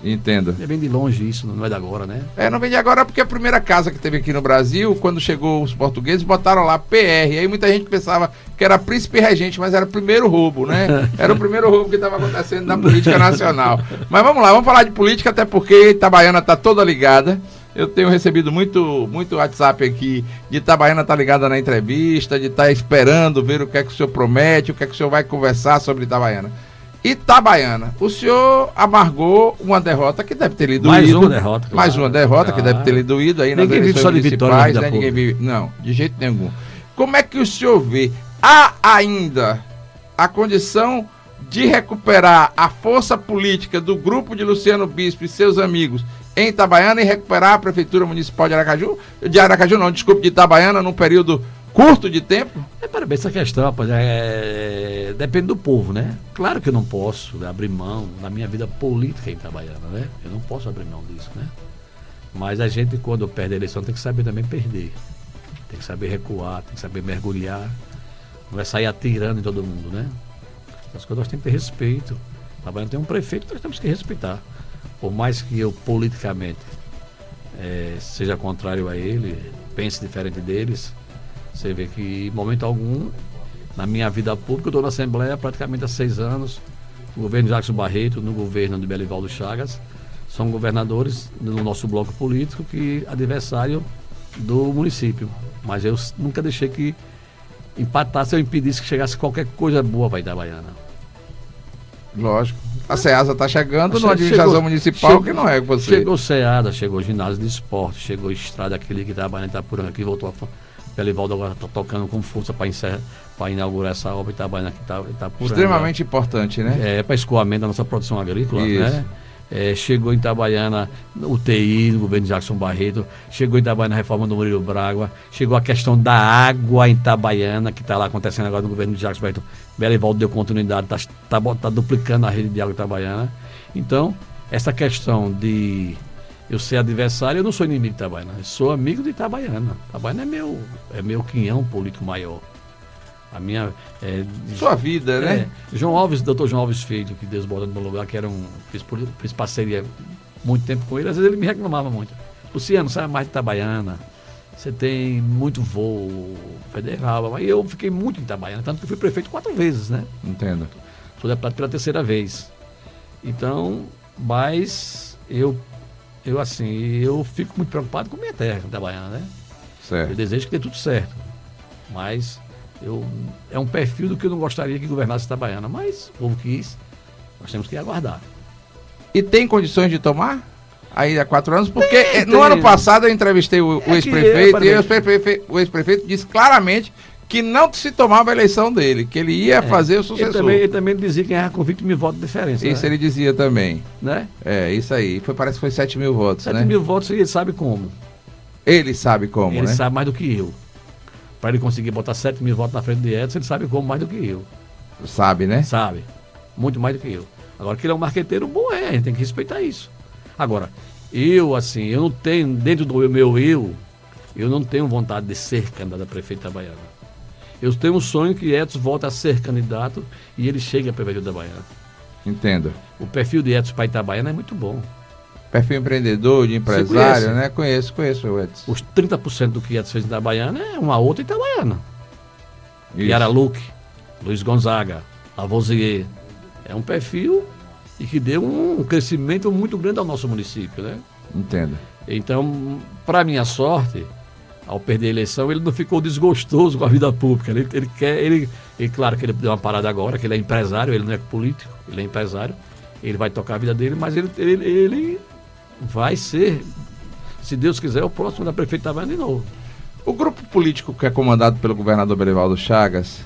Entendo. É bem de longe isso, não é de agora, né? É, não vem de agora porque a primeira casa que teve aqui no Brasil, quando chegou os portugueses, botaram lá PR. Aí muita gente pensava que era príncipe regente, mas era o primeiro roubo, né? Era o primeiro roubo que estava acontecendo na política nacional. Mas vamos lá, vamos falar de política, até porque Itabaiana está toda ligada. Eu tenho recebido muito, muito WhatsApp aqui de Itabaiana tá ligada na entrevista, de estar esperando ver o que é que o senhor promete, o que é que o senhor vai conversar sobre Itabaiana. Itabaiana, o senhor amargou uma derrota que deve ter lhe doído. Mais uma derrota, Mais claro. uma derrota que Claro. deve ter lhe doído aí nas Ninguém vive eleições só de municipais, né? Ninguém vive. Não, de jeito nenhum. Como é que o senhor vê? Há ainda a condição de recuperar a força política do grupo de Luciano Bispo e seus amigos em Itabaiana e recuperar a Prefeitura Municipal de Aracaju? De Aracaju não, desculpe, de Itabaiana num período curto de tempo? É, parabéns, essa questão, rapaz, é, depende do povo, né? Claro que eu não posso abrir mão da minha vida política em Itabaiana, né? Eu não posso abrir mão disso, né? Mas a gente, quando perde a eleição, tem que saber também perder. Tem que saber recuar, tem que saber mergulhar. Não é sair atirando em todo mundo, né? As coisas nós temos que ter respeito. Itabaiana tem um prefeito que nós temos que respeitar. Por mais que eu, politicamente, é, seja contrário a ele, pense diferente deles, você vê que, em momento algum, na minha vida pública, eu estou na Assembleia praticamente há seis anos, no governo de Jackson Barreto, no governo de Belivaldo Chagas, são governadores no nosso bloco político que adversário do município. Mas eu nunca deixei que empatasse ou impedisse que chegasse qualquer coisa boa para Itabaiana. Lógico. A SEASA está chegando numa administração chegou, municipal chegou, que não é você. Chegou SEASA, chegou ginásio de esporte, chegou estrada, aquele que trabalha em Itapuranga, que voltou a Pelivaldo agora está tocando com força para inaugurar essa obra Itabaiana que está tá por Extremamente importante, né? É, para escoamento da nossa produção agrícola, Isso. né? É, chegou em Itabaiana o TI, no governo de Jackson Barreto, chegou em Itabaiana a reforma do Murilo Braga, chegou a questão da água em Itabaiana, que está lá acontecendo agora no governo de Jackson Barreto. Belivaldo deu continuidade, está tá, tá duplicando a rede de água Itabaiana. Então, essa questão de eu ser adversário, eu não sou inimigo de Itabaiana, eu sou amigo de Itabaiana. Itabaiana é meu, é meu quinhão político maior. A minha. É, Sua vida, é, né? João Alves, doutor João Alves Filho, que Deus bota no meu lugar, que era um. Fiz, fiz parceria muito tempo com ele, às vezes ele me reclamava muito. Luciano, sai mais de Itabaiana. Você tem muito voo federal. Mas eu fiquei muito em Itabaiana, tanto que fui prefeito quatro vezes, né? Entendo. Sou deputado pela terceira vez. Então, mas eu eu assim, eu fico muito preocupado com minha terra, Itabaiana, né? Certo. Eu desejo que dê tudo certo. Mas eu, é um perfil do que eu não gostaria que governasse Itabaiana. Mas o povo quis, nós temos que aguardar. E tem condições de tomar? Aí há quatro anos, porque tem, no tem. ano passado eu entrevistei o, é o ex-prefeito e o ex-prefeito disse claramente que não se tomava a eleição dele, que ele ia é. fazer o sucessor. Ele também, ele também dizia que era convicto mil votos de diferença. Isso né? ele dizia também. Né? É, isso aí. Foi, parece que foi 7 mil votos, 7 né? mil votos e ele sabe como. Ele sabe como, Ele né? sabe mais do que eu. Para ele conseguir botar 7 mil votos na frente de Edson, ele sabe como mais do que eu. Sabe, né? Sabe. Muito mais do que eu. Agora, que ele é um marqueteiro bom, é. A gente tem que respeitar isso. Agora, eu, assim, eu não tenho, dentro do meu eu, eu não tenho vontade de ser candidato a prefeito da Baiana. Eu tenho um sonho que Edson volte a ser candidato e ele chegue a prefeitura da Baiana. Entendo. O perfil de Edson para Itabaiana é muito bom. Perfil empreendedor, de empresário, né? Conheço, conheço o Edson. Os 30% do que Edson fez em Itabaiana é uma outra Itabaiana. Yara Luque, Luiz Gonzaga, Lavoisier. É um perfil e que deu um crescimento muito grande ao nosso município, né? Entendo. Então, para minha sorte, ao perder a eleição, ele não ficou desgostoso com a vida pública. Ele, ele quer, ele, e claro que ele deu uma parada agora, que ele é empresário, ele não é político, ele é empresário. Ele vai tocar a vida dele, mas ele, ele, ele vai ser, se Deus quiser, o próximo da prefeita Itabaiana de novo. O grupo político que é comandado pelo governador Belivaldo Chagas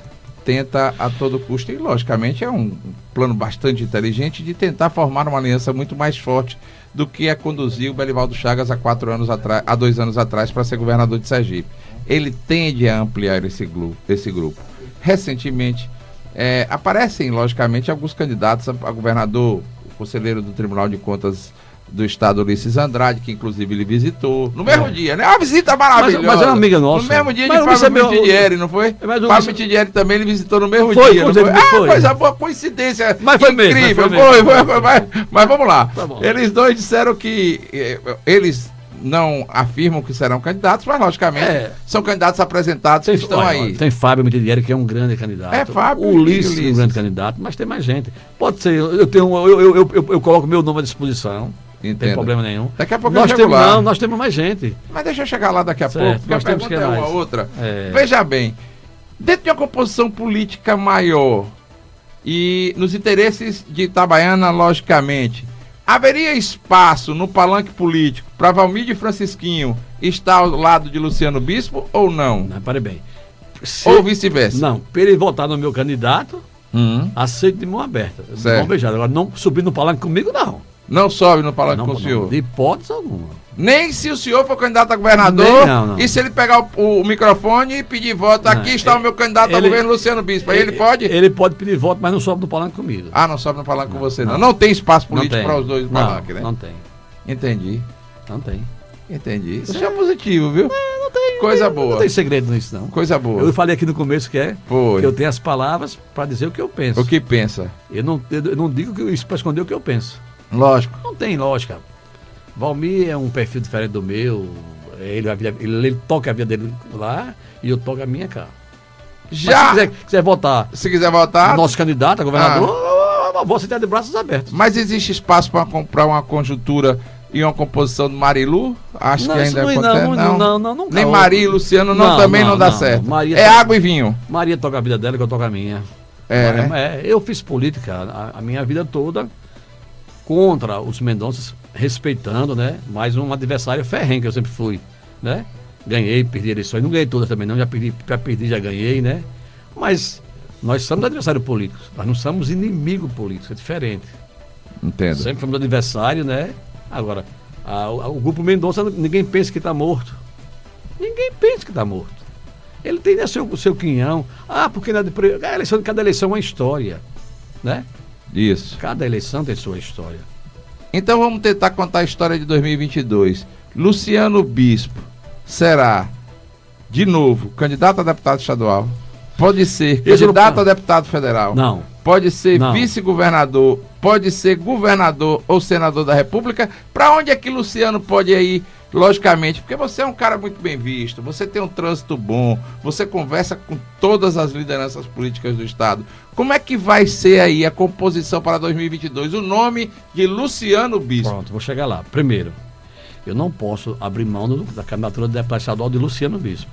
tenta a todo custo, e logicamente é um plano bastante inteligente, de tentar formar uma aliança muito mais forte do que a conduziu o Belivaldo Chagas há quatro anos atrás, há dois anos atrás para ser governador de Sergipe. Ele tende a ampliar esse grupo. Esse grupo. Recentemente é, aparecem, logicamente, alguns candidatos a, a governador, o conselheiro do Tribunal de Contas do estado Ulisses Andrade, que inclusive ele visitou. No mesmo é. dia, né? Uma visita maravilhosa. Mas, mas é uma amiga nossa. No mesmo dia mas de Fábio. Mitidieri, não foi? Mas Fábio Mitidieri também ele visitou no mesmo foi, dia. Não foi? Ah, foi. coisa boa, coincidência mas foi incrível. Mesmo, foi, foi, foi, mas, mas vamos lá. Tá eles dois disseram que eh, eles não afirmam que serão candidatos, mas logicamente é. são candidatos apresentados tem, que estão olha, aí. Tem Fábio Mitidieri, que é um grande candidato. É Fábio. Ulisses, Ulisses. um grande candidato, mas tem mais gente. Pode ser, eu tenho eu, eu, eu, eu, eu coloco meu nome à disposição. Não tem problema nenhum. Daqui a pouco nós temos, lá. Não, nós temos mais gente. Mas deixa eu chegar lá daqui a certo, pouco, porque nós temos que é uma outra. É. Veja bem, dentro de uma composição política maior e nos interesses de Itabaiana, logicamente, haveria espaço no palanque político para Valmir Francisquinho estar ao lado de Luciano Bispo ou não? Não, pare bem. Se... Ou vice-versa? Não, para ele votar no meu candidato, Uhum. Aceito de mão aberta, de mão beijada. Agora, não subir no palanque comigo, não. Não sobe no palanque Não, com não, o senhor. de hipótese alguma. Nem se o senhor for candidato a governador não, e se ele pegar o, o microfone e pedir voto, aqui está o ele- meu candidato a ele- governo, Luciano Bispo. Aí ele pode? Ele pode pedir voto, mas não sobe no palanque comigo. Ah, não sobe no palanque com você, não. não. Tem espaço político para os dois no palanque, né? Não tem. Entendi. Não tem. Entendi. Isso é positivo, viu? Não tem. Coisa não boa. Não tem segredo nisso, não. Coisa boa. Eu falei aqui no começo que é Foi. que eu tenho as palavras para dizer o que eu penso. O que pensa? Eu, não, eu não digo que isso para esconder o que eu penso. Lógico. Não tem lógica. Valmir é um perfil diferente do meu. Ele, ele, ele toca a vida dele lá e eu toco a minha cá. Mas se Já, quiser, quiser votar se quiser votar, nosso candidato a governador, eu vou aceitar de braços abertos. mas existe espaço para comprar uma conjuntura e uma composição do Marilu? Acho Não, que ainda não, acontece. não, não, não, não, nunca Nem. Maria e Luciano não, Não, também não, não, dá não, certo. não. Maria é tá- água e vinho. Maria toca a vida dela que eu toco a minha. É, Mas, né? é, eu fiz política a, a minha vida toda contra os Mendonças, respeitando, né? Mas um adversário ferrenho que eu sempre fui, né? Ganhei, perdi eleições, não ganhei todas também não, já perdi, já perdi, já ganhei, né? Mas nós somos adversários políticos, nós não somos inimigo político, é diferente. Entendo. Sempre fomos adversário, né? Agora, a- o, o grupo Mendonça, ninguém pensa que está morto. Ninguém pensa que está morto. Ele tem né, seu, seu quinhão. Ah, porque na, a eleição, cada eleição é uma história. Né? Isso. Cada eleição tem sua história. Então vamos tentar contar a história de 2022. Luciano Bispo será, de novo, candidato a deputado estadual. Pode ser Esse eu não- candidato a deputado federal. Não. Pode ser vice-governador. Pode ser governador ou senador da República. Para onde é que Luciano pode ir? Logicamente, porque você é um cara muito bem visto, você tem um trânsito bom, você conversa com todas as lideranças políticas do Estado. Como é que vai ser aí a composição para 2022? O nome de Luciano Bispo. Pronto, vou chegar lá. Primeiro, eu não posso abrir mão do- da candidatura de deputado estadual de Luciano Bispo.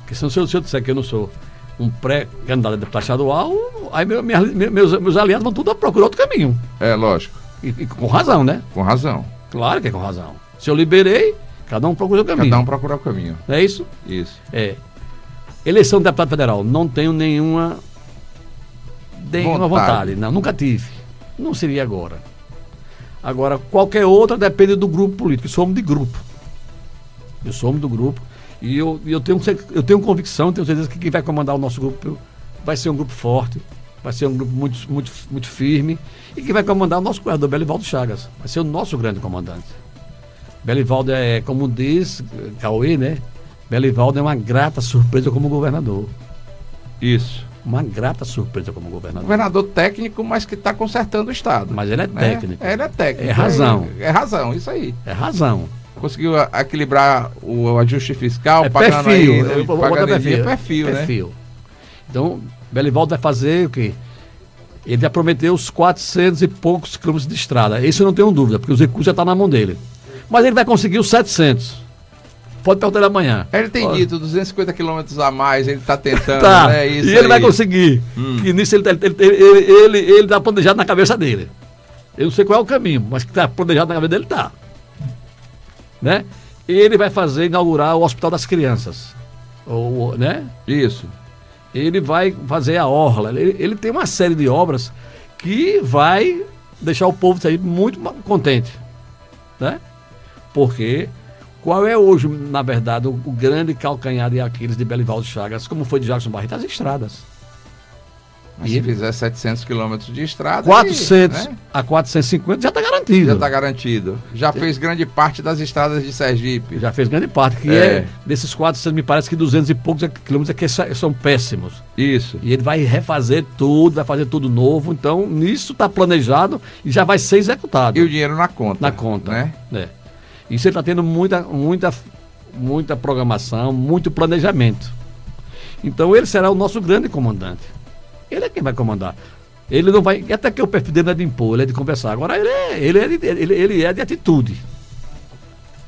Porque se eu, se eu- se eu disser que eu não sou um pré-candidato a deputado estadual, aí meu- minha- meus, meus aliados vão tudo procurar outro caminho. É, lógico, E, e com razão, né? com razão. Claro que é com razão. Se eu liberei, cada um procura o caminho. Cada um procurar o caminho. Não é isso? Isso. É. Eleição de deputado federal, não tenho nenhuma, nenhuma Vontade. vontade. Não, nunca tive. Não seria agora. Agora, qualquer outra depende do grupo político. Eu sou homem de grupo. Eu sou homem do grupo. E eu, eu, tenho, eu tenho convicção, tenho certeza que quem vai comandar o nosso grupo vai ser um grupo forte, vai ser um grupo muito, muito, muito firme. E quem vai comandar o nosso governador Belivaldo Chagas. Vai ser o nosso grande comandante. Belivaldo é, como diz Cauê, né? Belivaldo é uma grata surpresa como governador. Isso. Uma grata surpresa como governador. Governador técnico, mas que está consertando o Estado. Mas ele é né? técnico. Ele é técnico. É razão. É, é razão, isso aí. É razão. Conseguiu equilibrar o ajuste fiscal, É pagando perfil. aí, Eu vou- vou pagando botar energia, perfil. perfil, né? Perfil. Então, Belivaldo vai fazer o quê? Ele já prometeu os 400 e poucos quilômetros de estrada. Isso eu não tenho dúvida, porque os recursos já estão na mão dele. Mas ele vai conseguir os 700. Pode perguntar ele amanhã. Ele tem Olha. dito 250 quilômetros a mais, ele está tentando, Tá. né? Isso e ele vai aí. conseguir. Hum. Que nisso ele, tá- ele, ele, ele, ele, tá planejado na cabeça dele. Eu não sei qual é o caminho, mas que está planejado na cabeça dele, tá. Né? Ele vai fazer, inaugurar o Hospital das Crianças. Ou, né? Isso. Ele vai fazer a orla. Ele, ele tem uma série de obras que vai deixar o povo sair muito contente. Né? Porque qual é hoje, na verdade, o, o grande calcanhar de Aquiles de Belivaldo Chagas, como foi de Jackson Barreto? As estradas. Mas E se fizer 700 quilômetros de estrada, 400 aí, né? a 450 já está garantido. já está garantido. Já fez grande parte das estradas de Sergipe. Já fez grande parte, que É. é, desses 400, me parece que 200 e poucos quilômetros é que são péssimos. Isso. E ele vai refazer tudo, vai fazer tudo novo. Então, nisso está planejado e já vai ser executado E o dinheiro na conta. na conta. Né? É. Isso ele está tendo muita, muita, muita programação, muito planejamento. Então, ele será o nosso grande comandante. Ele é quem vai comandar. Ele não vai. Até que o perfil dele não é de impor, ele é de conversar. Agora, ele é, ele é, de, ele, ele é de atitude.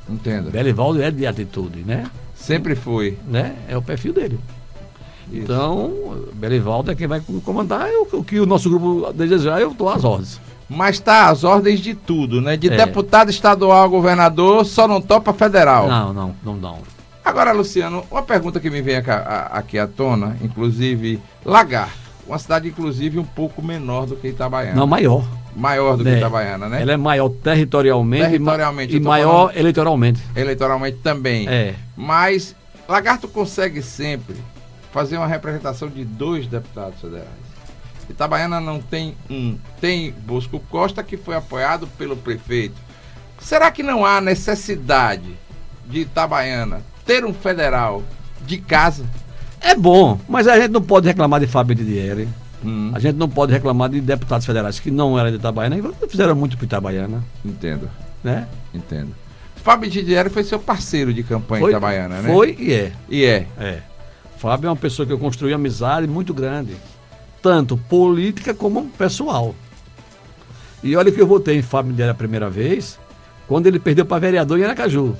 Entenda. Belivaldo é de atitude, né? Sempre foi. né? É o perfil dele. Isso. Então, Belivaldo é quem vai comandar. O, o que o nosso grupo desejar, eu estou às ordens. Mas tá às ordens de tudo, né? De É. deputado estadual a governador, só não topa federal. Não, não, não, não. Agora, Luciano, uma pergunta que me vem aqui, à tona, inclusive, Lagarto. Uma cidade, inclusive, um pouco menor do que Itabaiana. Não, maior. maior do que É. Itabaiana, né? Ela é maior territorialmente, Territorialmente, e, tô maior falando- eleitoralmente. Eleitoralmente também. É. Mas Lagarto consegue sempre fazer uma representação de dois deputados federais. Itabaiana não tem um. Tem Bosco Costa, que foi apoiado pelo prefeito. Será que não há necessidade de Itabaiana ter um federal de casa? É bom, mas a gente não pode reclamar de Fábio Didieri. Hum, A gente não pode reclamar de deputados federais que não eram de Itabaiana e fizeram muito para Itabaiana, entendo, né? entendo. Fábio Didieri foi seu parceiro de campanha Itabaiana, né? Foi e é. E é. É. Fábio é uma pessoa que eu construí amizade muito grande, tanto política como pessoal. E olha que eu votei em Fábio Didieri a primeira vez, quando ele perdeu para vereador em Aracaju.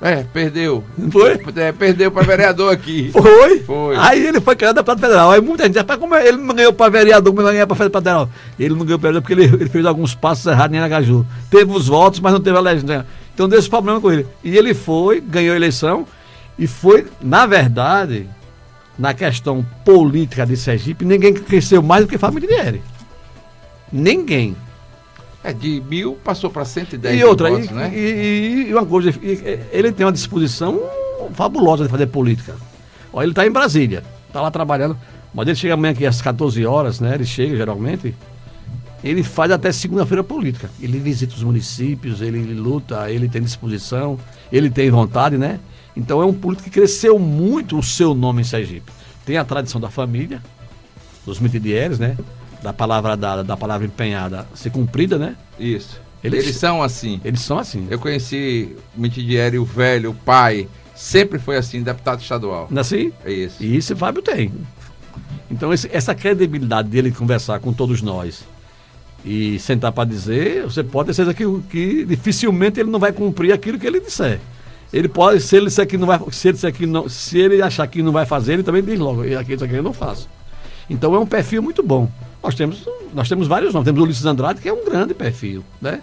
É, perdeu. Não foi? É, perdeu para vereador aqui. Foi? Foi. Aí ele foi candidato a deputado federal. Aí muita gente, rapaz, como é? ele não ganhou para vereador, como ele vai ganhar para federal? Ele não ganhou para vereador porque ele, ele fez alguns passos errados em Aracaju. Teve os votos, mas não teve a legenda. Então deu esse problema com ele. E ele foi, ganhou a eleição e foi, na verdade, na questão política de Sergipe, ninguém cresceu mais do que Fábio Didieri. Ninguém. É, de mil passou para 110 E mil outra, votos, e, né? e- e- e uma coisa, e- e- ele tem uma disposição fabulosa de fazer política. Ó, ele está em Brasília, está lá trabalhando, mas ele chega amanhã aqui às 14 horas, né? Ele chega geralmente. Ele faz até segunda-feira política. Ele visita os municípios, ele, ele luta, ele tem disposição, ele tem vontade, né? Então é um político que cresceu muito o seu nome em Sergipe. Tem a tradição da família, dos mitidieres, né? Da palavra dada, da palavra empenhada ser cumprida, né? Isso. Eles- Eles, são assim. Eles são assim. Eu conheci o Mitidieri, o velho, o pai. Sempre foi assim, deputado estadual. Não é assim? É isso. E isso o Fábio tem. Então, esse- essa credibilidade dele conversar com todos nós e sentar para dizer, você pode ter certeza que, que dificilmente ele não vai cumprir aquilo que ele disser. Ele pode, se ele disser que não vai, se ele que não, se ele achar que não vai fazer, ele também diz logo, "E aqui, isso aqui eu não faço. Então é um perfil muito bom. Nós temos, nós temos vários nomes. Temos o Ulisses Andrade, que é um grande perfil, né?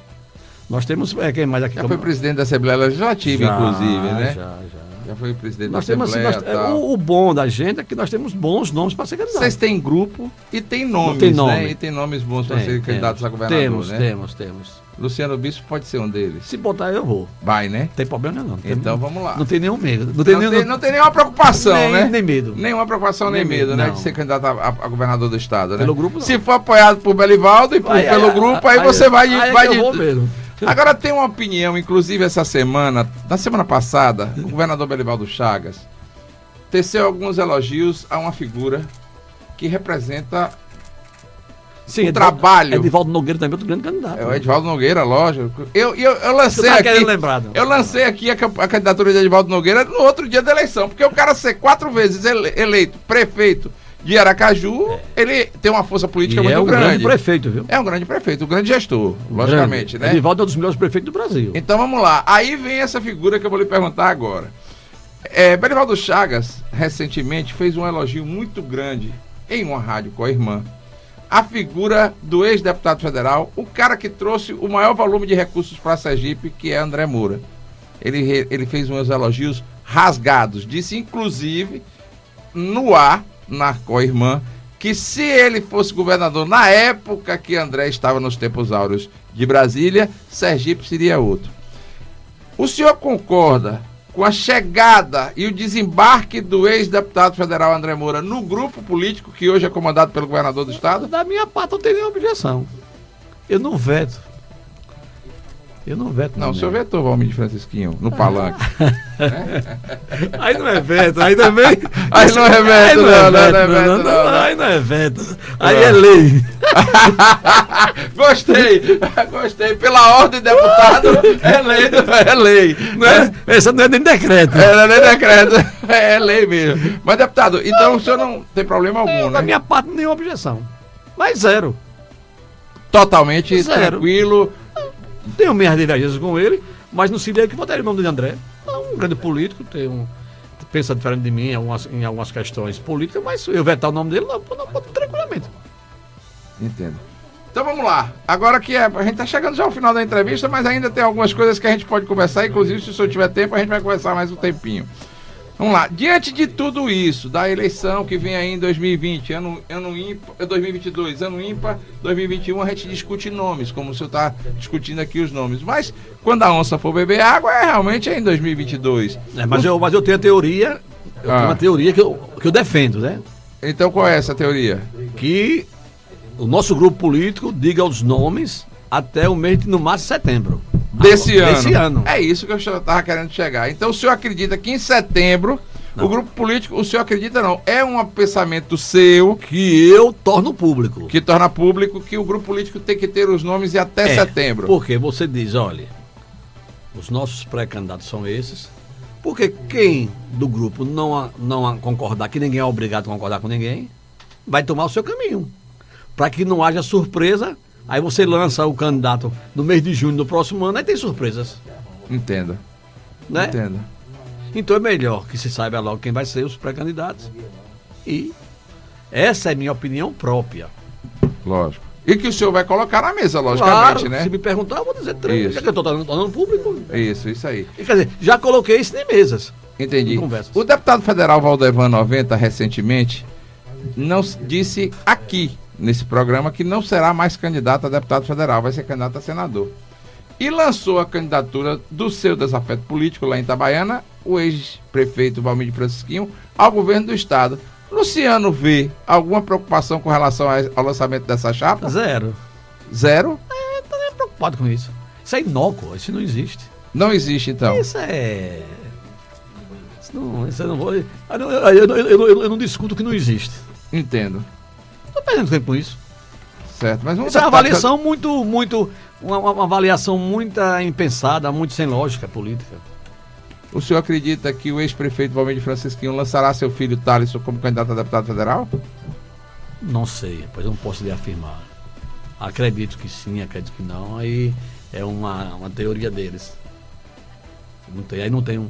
Nós temos, é, quem mais aqui? Já foi presidente da Assembleia Legislativa, Já, inclusive, né? Já, já. Já foi presidente Nós da temos, Assembleia nós- tal. o, o bom da gente é que nós temos bons nomes para ser candidato. Vocês têm grupo e tem nomes, tem nome. né? E tem nomes bons para serem candidatos a governador, temos, né? Temos, temos. Luciano Bispo pode ser um deles. Se botar, eu vou. Vai, né? Não tem problema não. Tem- Então vamos lá. Não tem nenhum medo. Não tem, Não nenhum, tem, não tem nenhuma preocupação, nem, né? nem medo. Nenhuma preocupação nem, Nem medo, medo, né? De ser candidato a, a- governador do estado, né? Pelo grupo, não. Se for apoiado por Belivaldo e por- Aí- pelo aí- grupo, aí, você vai aí é vai que de- eu vou mesmo. Agora tem uma opinião, inclusive essa semana, na semana passada, o governador Belivaldo Chagas teceu alguns elogios a uma figura que representa Sim, o Edivaldo- trabalho. Edivaldo Nogueira também é outro grande candidato. É o Edivaldo Nogueira, lógico. Eu, eu, eu lancei tá aqui. lembrar? Eu lancei aqui a, a candidatura de Edivaldo Nogueira no outro dia da eleição, porque o cara ser quatro vezes ele- eleito prefeito de Aracaju, ele tem uma força E política é muito um grande, grande. prefeito, viu? É um grande prefeito, um grande gestor, logicamente, Grande. né? Edivaldo é um dos melhores prefeitos do Brasil. Então vamos lá. Aí vem essa figura que eu vou lhe perguntar agora. É, Belivaldo Chagas, recentemente, fez um elogio muito grande em uma rádio com a irmã. A figura do ex-deputado federal, o cara que trouxe o maior volume de recursos para Sergipe, que é André Moura. Ele, ele fez uns elogios rasgados. Disse, inclusive, no ar, na co-irmã, que se ele fosse governador na época que André estava nos tempos áureos de Brasília, Sergipe seria outro. O senhor concorda com a chegada e o desembarque do ex-deputado federal André Moura no grupo político que hoje é comandado pelo governador do estado? Da minha parte, não tem nenhuma objeção. Eu não veto. Eu não veto. Não, o senhor vetou Valmir de Francisquinho no palanque. Aí não é veto, aí também. Aí não é veto, Aí não, não, é não é veto, não. Aí não é veto. Aí é lei. Gostei, gostei. Pela ordem, deputado, é lei, é lei. Não é, essa não é nem decreto. É, não é nem decreto, é lei mesmo. Mas, deputado, então o senhor não tem problema algum, Da né? minha parte, nenhuma objeção. Mas zero. Totalmente Zero. tranquilo. Tenho minhas divergências com ele, mas não seria que votaria o nome de André. É um grande político, tem um, pensa diferente de mim em algumas, em algumas questões políticas, mas eu vetar o nome dele, não, não, não, tranquilamente. Entendo. Então vamos lá. Agora que é, a gente está chegando já ao final da entrevista, mas ainda tem algumas coisas que a gente pode conversar. Inclusive, se o senhor tiver tempo, a gente vai conversar mais um tempinho. Vamos lá, diante de tudo isso, da eleição que vem aí em 2020, ano, ano ímpar, 2022, ano ímpar, 2021, a gente discute nomes, como o senhor está discutindo aqui os nomes. Mas quando a onça for beber água, é realmente é em 2022. É, mas, eu, mas eu tenho a teoria, eu Ah. tenho uma teoria que eu, que eu defendo, né? Então qual é essa teoria? Que o nosso grupo político diga os nomes até o mês de, no máximo, setembro. Desse ano. Desse ano. É isso que eu estava querendo chegar. Então o senhor acredita que em setembro, Não. o grupo político, o senhor acredita não, é um pensamento seu Que eu torno público. que torna público que o grupo político tem que ter os nomes e até É, setembro. Porque você diz, olha, os nossos pré-candidatos são esses. Porque quem do grupo não, não concordar, que ninguém é obrigado a concordar com ninguém, vai tomar o seu caminho. Para que não haja surpresa, aí você lança o candidato no mês de junho do próximo ano, aí tem surpresas. Entenda. Né? Entenda. Então é melhor que se saiba logo quem vai ser os pré-candidatos. E essa é minha opinião própria. Lógico. E que o senhor vai colocar na mesa, logicamente, Claro, né? se me perguntar, eu vou dizer três. Isso. Já que eu estou tornando público. Isso, isso aí. E, Quer dizer, já coloquei isso em mesas. Entendi. Conversas. O deputado federal Valdevan 90, recentemente, não disse aqui, nesse programa, que não será mais candidato a deputado federal, vai ser candidato a senador. E lançou a candidatura do seu desafeto político lá em Itabaiana, o ex-prefeito Valmir Francisquinho, ao governo do estado. Luciano vê alguma preocupação com relação ao lançamento dessa chapa? Zero. Zero? Tô nem preocupado com isso. Isso é inócuo, isso não existe. Não existe, então. Isso é. Isso não, isso eu não vou. Eu, eu, eu- eu não discuto que não existe. Entendo. Estou perdendo tempo com isso. Certo. Mas um Isso é uma avaliação muito, muito. Uma, uma- avaliação muito impensada, muito sem lógica política. O senhor acredita que o ex-prefeito Valmir Francisquinho lançará seu filho Thaleson como candidato a deputado federal? Não sei, pois eu não posso lhe afirmar. Acredito que sim, acredito que não. Aí é uma, uma teoria deles. Não tem, aí não tem um.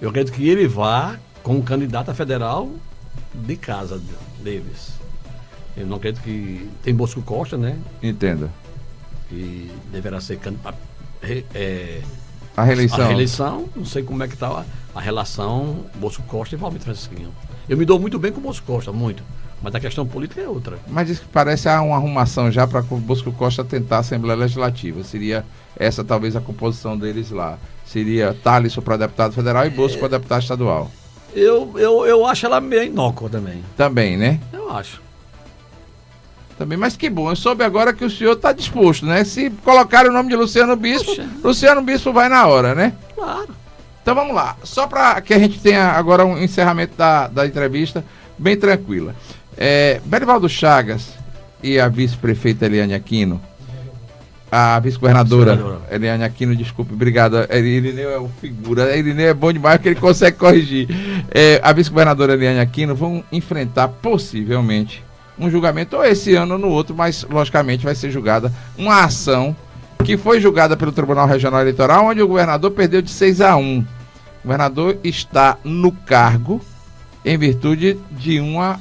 Eu acredito que ele vá como candidato a federal de casa de- deles. Eu não acredito que. Tem Bosco Costa, né? Entenda. Que deverá ser candidato. É, A reeleição. a reeleição, não sei como é que está a, a relação Bosco Costa e Valmir Francisquinho. Eu me dou muito bem com o Bosco Costa, muito. Mas a questão política é outra. Mas diz que parece há uma arrumação já para o Bosco Costa tentar a Assembleia Legislativa. Seria essa talvez a composição deles lá. Seria Thaleson para deputado federal e Bosco para deputado estadual. Eu, eu, eu acho ela meio inócua também. Também, né? Eu acho. Também, mas que bom. Eu soube agora que o senhor está disposto, né? Se colocar o nome de Luciano Bispo, Poxa. Luciano Bispo vai na hora, né? Claro. Então vamos lá. Só para que a gente tenha agora um encerramento da, da entrevista bem tranquila. É, Berivaldo Chagas e a vice-prefeita Eliane Aquino, a vice-governadora. Eliane Aquino, desculpe, obrigado. Irineu é o figura. Irineu é bom demais que ele consegue corrigir. É, a vice-governadora Eliane Aquino vão enfrentar possivelmente um julgamento ou esse ano ou no outro, mas logicamente vai ser julgada uma ação que foi julgada pelo Tribunal Regional Eleitoral, onde o governador perdeu de 6 a 1. O governador está no cargo em virtude de uma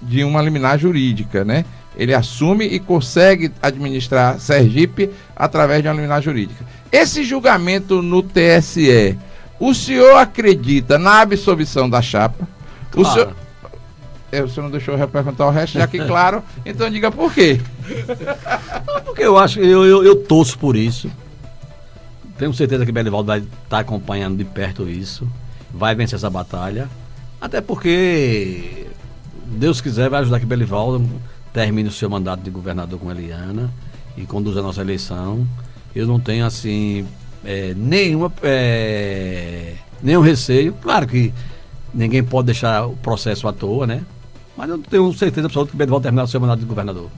de uma liminar jurídica, né? Ele assume e consegue administrar Sergipe através de uma liminar jurídica. Esse julgamento no TSE, o senhor acredita na absolvição da chapa? Claro. o senhor não deixou eu perguntar o resto, já que claro, então diga por quê. Porque eu acho, eu, eu, eu torço por isso. Tenho certeza que Belivaldo vai estar acompanhando de perto isso. Vai vencer essa batalha. Até porque, Deus quiser, vai ajudar que Belivaldo termine o seu mandato de governador com Eliana e conduza a nossa eleição. Eu não tenho, assim, é, nenhuma, é, nenhum receio. Claro que ninguém pode deixar o processo à toa, né? Mas eu tenho certeza absoluta que Belivaldo terminar o seu mandato de governador.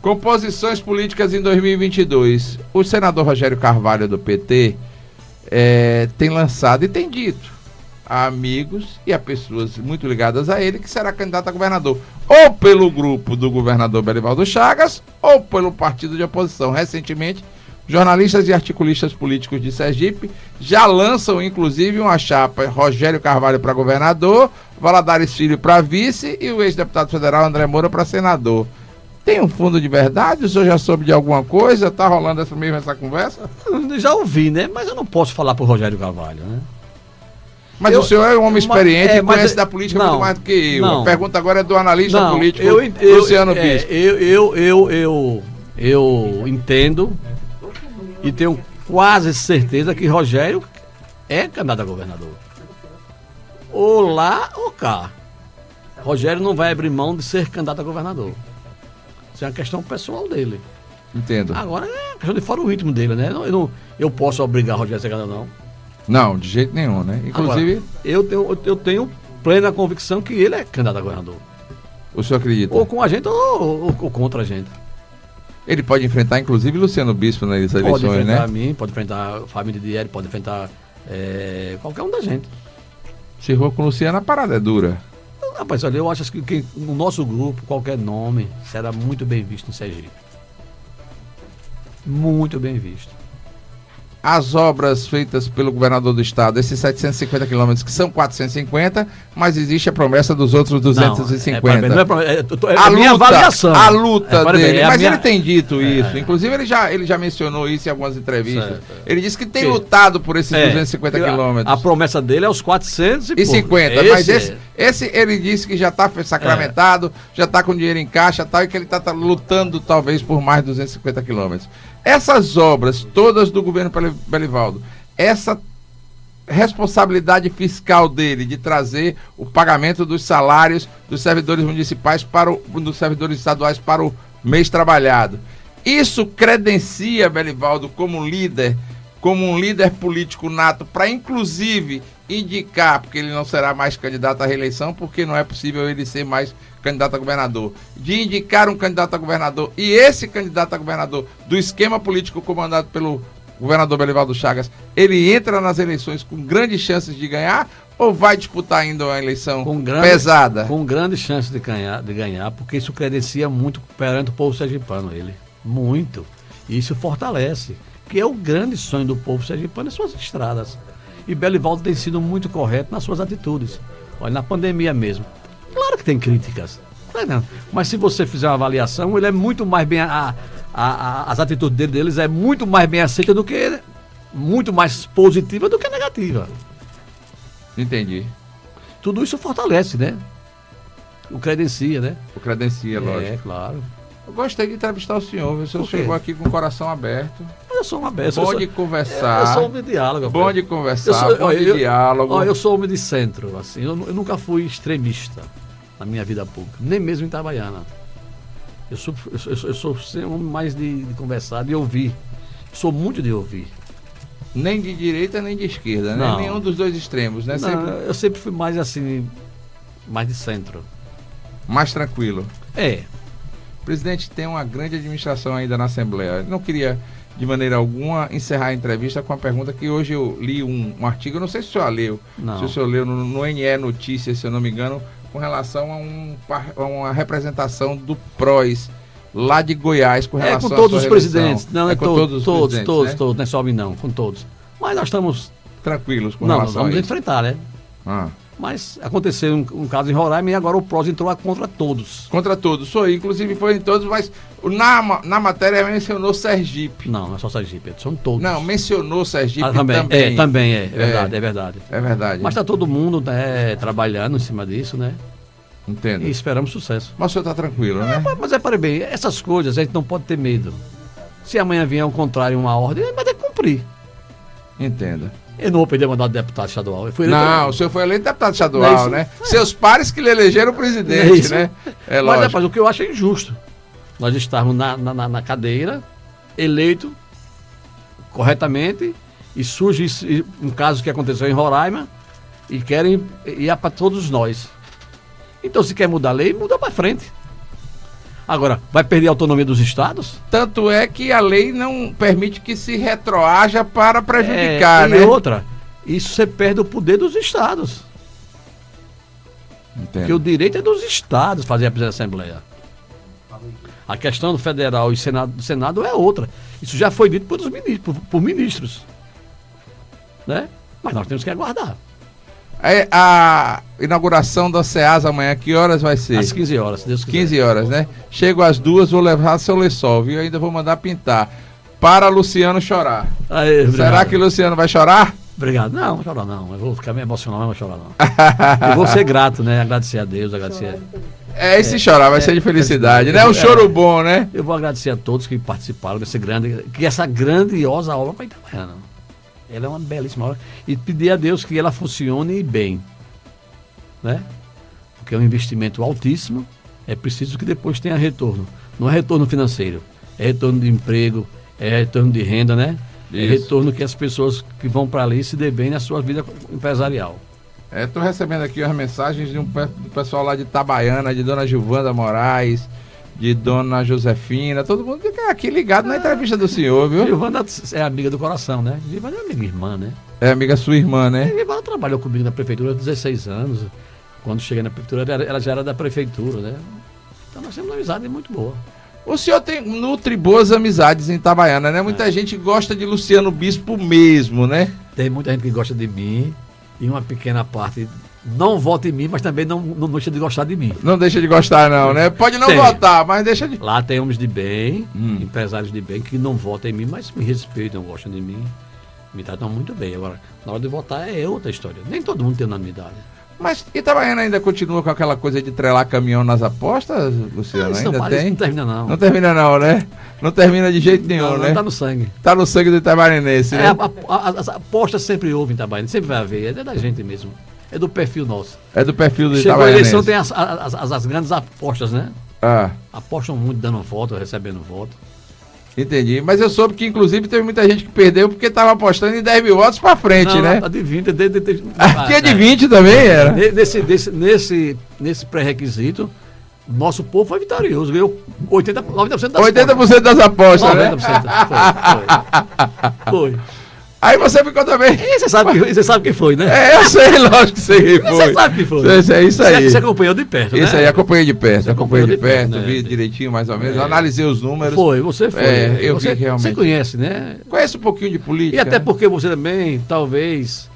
Composições políticas em 2022. O senador Rogério Carvalho, do PT, eh, tem lançado e tem dito a amigos e a pessoas muito ligadas a ele que será candidato a governador. Ou pelo grupo do governador Belivaldo Chagas, ou pelo partido de oposição. Recentemente, jornalistas e articulistas políticos de Sergipe já lançam, inclusive, uma chapa Rogério Carvalho para governador, Valadares Filho para vice e o ex-deputado federal André Moura para senador. Tem um fundo de verdade? O senhor já soube de alguma coisa? Tá rolando essa mesma essa conversa? Eu Já ouvi, né? Mas eu não posso falar pro Rogério Carvalho, né? Mas Eu- o senhor é um homem experiente é, e mas conhece é- da política não, muito mais do que eu. não. A pergunta agora é do analista Não, político eu, eu, Luciano é, Bispo. eu, eu, eu, eu, eu entendo e tenho quase certeza que Rogério é candidato a governador. Ou lá ou cá. Rogério não vai abrir mão de ser candidato a governador. Isso é uma questão pessoal dele. Entendo. Agora é questão de fora o ritmo dele, né? Eu, não, eu posso obrigar Rogério a ser candidato, não. Não, de jeito nenhum, né? Inclusive, Agora, eu, tenho, eu tenho plena convicção que ele é candidato a governador. o senhor acredita? Ou com a gente ou, ou- ou contra a gente. Ele pode enfrentar, inclusive, Luciano Bispo nas Pode eleições, enfrentar né? mim, pode enfrentar a família de Dieri, pode enfrentar é, qualquer um da gente. Se for com o Luciano, a parada é dura. Rapaz, olha, eu acho que, que no nosso grupo, qualquer nome será muito bem visto em Sergipe. Muito bem visto. As obras feitas pelo governador do estado, esses 750 quilômetros, que são 450, mas existe a promessa dos outros 250. Não, é, é, não é, é, eu tô- é a a minha luta, avaliação. A luta É, dele. é a mas minha- ele tem dito É, isso. é. Inclusive, ele já, ele já mencionou isso em algumas entrevistas. Certo, é. Ele disse que tem lutado por esses É, 250 a- quilômetros. A promessa dele é os 400 e, pouco. 50, mas Esse esse, ele disse que já está sacramentado, já está com dinheiro em caixa tal, e que ele está lutando talvez por mais de 250 quilômetros. Essas obras, todas do governo Beli- Belivaldo, essa responsabilidade fiscal dele de trazer o pagamento dos salários dos servidores municipais para o, dos servidores estaduais para o mês trabalhado. Isso credencia Belivaldo como líder, como um líder político nato para inclusive indicar, porque ele não será mais candidato à reeleição, porque não é possível ele ser mais candidato a governador, de indicar um candidato a governador e esse candidato a governador do esquema político comandado pelo governador Belivaldo Chagas, ele entra nas eleições com grandes chances de ganhar ou vai disputar ainda uma eleição Com grande, pesada? Com grande chance de ganhar, de ganhar, porque isso credencia muito perante o povo sergipano, ele. Muito. E isso fortalece. Que é o grande sonho do povo sergipano, as suas estradas. E Belivaldo tem sido muito correto nas suas atitudes. Olha, na pandemia mesmo. Claro que tem críticas. Mas se você fizer uma avaliação, ele é muito mais bem. A, a- a- as atitudes dele, deles é muito mais bem aceita do que. Muito mais positiva do que negativa. Entendi. Tudo isso fortalece, né? O credencia, né? O credencia, lógico. É, claro. Eu gostei de entrevistar o senhor, viu? o senhor chegou aqui com o coração aberto. Mas eu sou uma beça. bom eu de eu conversar. sou homem de diálogo. Bom de Eu conversar, sou- bom de eu- diálogo. Ó, eu sou homem de centro, assim. Eu, eu nunca fui extremista na minha vida pública, nem mesmo em Itabaiana. Eu sou, eu sou, eu sou, eu sou um homem mais de, de conversar, de ouvir. Sou muito de ouvir. Nem de direita nem de esquerda, né? Não. Nenhum dos dois extremos, né? Não, Sempre Eu sempre fui mais assim, mais de centro. mais tranquilo. É, O presidente tem uma grande administração ainda na Assembleia. Eu não queria, de maneira alguma, encerrar a entrevista com a pergunta que hoje eu li um, um artigo, eu não sei se o senhor leu, Não. se o senhor leu no, no NE Notícias, se eu não me engano, com relação a, um, a uma representação do PROS lá de Goiás com é relação com à todos os presidentes. Não, é, com to- todos os todos, todos, né? todos, não é só homem não, com todos. Mas nós estamos. Tranquilos com não, nós relação vamos a isso. enfrentar, né? Ah. Mas aconteceu um, um caso em Roraima e agora o PROS entrou a contra todos. Contra todos, sou eu, inclusive foi em todos, mas na, na matéria mencionou Sergipe. Não, não é só Sergipe, são todos. Não, mencionou Sergipe Ah, também, também. É, também é, é verdade, é, verdade. É verdade. Mas está todo mundo né, trabalhando em cima disso, né? Entendo. E esperamos sucesso. Mas o senhor está tranquilo, né? Mas, mas é para bem, essas coisas a gente não pode ter medo. Se amanhã vier ao contrário uma ordem, vai ter que cumprir. Entenda. Eu não vou perder mandato de deputado estadual. Eu fui Não, o senhor foi eleito deputado é estadual, isso? né? Seus pares que lhe elegeram presidente, É né? É Mas, lógico. rapaz, o que eu acho é injusto. Nós estarmos na, na, na- cadeira, eleito corretamente, e surge um caso que aconteceu em Roraima, e querem ir para todos nós. Então, se quer mudar a lei, muda para frente. Agora, vai perder a autonomia dos estados? Tanto é que a lei não permite que se retroaja para prejudicar, É, né? E outra, isso você perde o poder dos estados. Porque o Entendo. direito é dos estados fazer a Assembleia. A questão do federal e senado, do Senado é outra. Isso já foi dito pelos ministros, por, por ministros. Né? Mas nós temos que aguardar. É, a inauguração da SEAS amanhã, que horas vai ser? Às 15 horas, se Deus quiser. 15 horas, né? Chego às duas, vou levar seu lençol, viu? Ainda vou mandar pintar. Para Luciano chorar. Aê, Será que Luciano vai chorar? Obrigado. Não, não chorar não. Eu vou ficar meio emocionado, mas não vou chorar não. eu vou ser grato, né? Agradecer a Deus, agradecer. É, esse chorar vai é, ser de felicidade, é, né? Um é. choro bom, né? Eu vou agradecer a todos que participaram desse grande, que essa grandiosa obra para Itabaiana. Ela é uma belíssima obra. E pedir a Deus que ela funcione bem. Né? Porque é um investimento altíssimo, é preciso que depois tenha retorno. Não é retorno financeiro, é retorno de emprego, é retorno de renda, né? É retorno que as pessoas que vão para ali se dê bem na sua vida empresarial. É, tô recebendo aqui as mensagens de um do pessoal lá de Itabaiana, de Dona Gilvanda Moraes, de Dona Josefina, todo mundo fica aqui ligado na entrevista do senhor, viu? Gilvanda é amiga do coração, né? Gilvanda é amiga irmã, né? É amiga sua irmã, né? Ela trabalhou comigo na prefeitura há 16 anos. Quando cheguei na prefeitura, ela, já era da prefeitura, né? Então nós temos uma amizade muito boa. O senhor tem nutre boas amizades em Itabaiana, né? Muita gente gosta de Luciano Bispo mesmo, né? Tem muita gente que gosta de mim e uma pequena parte não vota em mim, mas também não, não deixa de gostar de mim. Não deixa de gostar, não, né? Pode não Tem. votar, mas deixa de. Lá tem homens de bem, Hum. empresários de bem, que não votam em mim, mas me respeitam, gostam de mim, me tratam muito bem. Agora, na hora de votar é outra história. Nem todo mundo tem unanimidade. Mas Itabaiana ainda continua com aquela coisa de trelar caminhão nas apostas, Luciano? Não, ainda tem? não termina, não. Não termina não, né? Não termina de jeito nenhum, Não, né? não tá no sangue. Tá no sangue do Itabarenense, É, né? a- a- as apostas sempre houve em Itabaiana, sempre vai haver, é da gente mesmo. É do perfil nosso. É do perfil do Chegou a eleição, tem as, as, as- as grandes apostas, né? Ah, Apostam muito dando voto, recebendo voto. entendi. Mas eu soube que, inclusive, teve muita gente que perdeu porque tava apostando em 10 mil votos pra frente, Não, né? A de 20, de, de, de, Aqui é de é. 20 também, era? Ne- Nesse, nesse, nesse, nesse pré-requisito, nosso povo foi vitorioso, ganhou 80, 90% das 80% das apostas, votos. né? 90%. Foi, foi. foi. Aí você ficou também. E você sabe, que, você sabe quem foi, né? É, eu sei, lógico que sei quem foi. Você sabe quem foi. Isso, é isso aí. Você, acompanhou de perto, Isso né? aí, acompanhei de perto, acompanhei de perto, né? vi direitinho mais ou menos, É. analisei os números. Foi, você foi. É, eu você, vi realmente. Você conhece, né? Conheço um pouquinho de política. E até porque você também, talvez,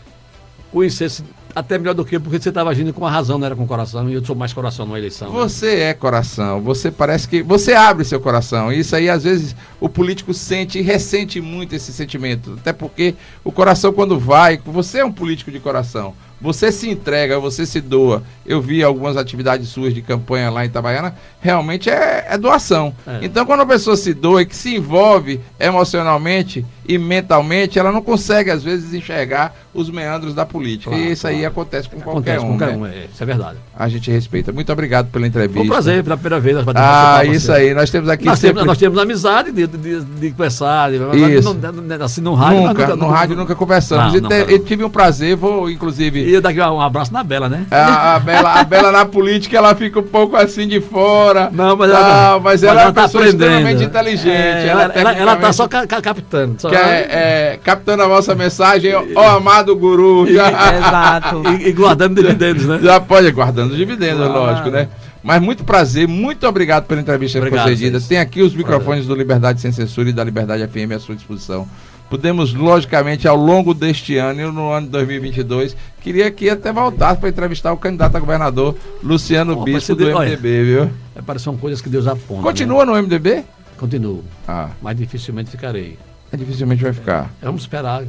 conhecesse até melhor do que porque você estava agindo com a razão, não era com o coração, e eu sou mais coração numa eleição. né? Você é coração, você parece que. Você abre seu coração. Isso aí, às vezes, o político sente e ressente muito esse sentimento. Até porque o coração, quando vai, você é um político de coração. Você se entrega, você se doa. Eu vi algumas atividades suas de campanha lá em Itabaiana, realmente é, é doação. É. Então, quando a pessoa se doa e que se envolve emocionalmente e mentalmente, ela não consegue, às vezes, enxergar os meandros da política. Claro, e isso aí claro. acontece com qualquer Acontece um. com qualquer né? um, é, isso é verdade. A gente respeita. Muito obrigado pela entrevista. Foi um prazer, pela primeira vez. Nós Ah, isso aí. Nós temos aqui Nós, sempre... temos, nós temos amizade de, de, de conversar, de, Isso. não- não- assim no rádio. nunca, mas no rádio nunca conversamos. Não, e, não, te- não. e tive um prazer, vou inclusive. E eu daqui um abraço na Bela, né? A, a Bela, a Bela na política, ela fica um pouco assim de fora. Não, mas ela, mas ela é uma tá pessoa aprendendo. extremamente inteligente. É, ela, ela, ela tá só ca- ca- captando. Só, Que é, é, captando a vossa mensagem, ó amado guru. Já, Exato. e, e guardando dividendos, né? já pode guardando os dividendos, Claro. lógico, né? Mas muito prazer, muito obrigado pela entrevista Obrigado, concedida. Tem aqui os microfones do Liberdade Sem Censura e da Liberdade FM à sua disposição. Podemos, logicamente, ao longo deste ano e no ano de 2022, queria que até voltasse para entrevistar o candidato a governador Luciano Opa, Bispo do de- olha. MDB, viu? É, parece são coisas que Deus aponta. Continua no MDB? Né? Continuo. Ah, Mas dificilmente ficarei. Dificilmente vai ficar. Vamos esperar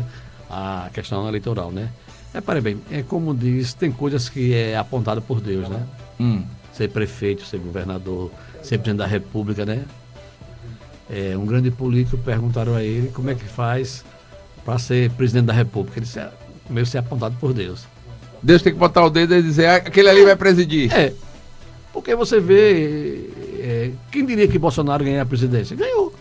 a questão eleitoral, né? É, para bem, é como diz, tem coisas que é apontado por Deus, né? Hum. Ser prefeito, ser governador, ser presidente da república, né? É, um grande político perguntaram a ele como é que faz para ser presidente da república. Ele disse, "É, primeiro ser apontado por Deus. Deus tem que botar o dedo e dizer, "Ah, aquele ali vai presidir. É, porque você vê, é, quem diria que Bolsonaro ganhar a presidência? Ganhou.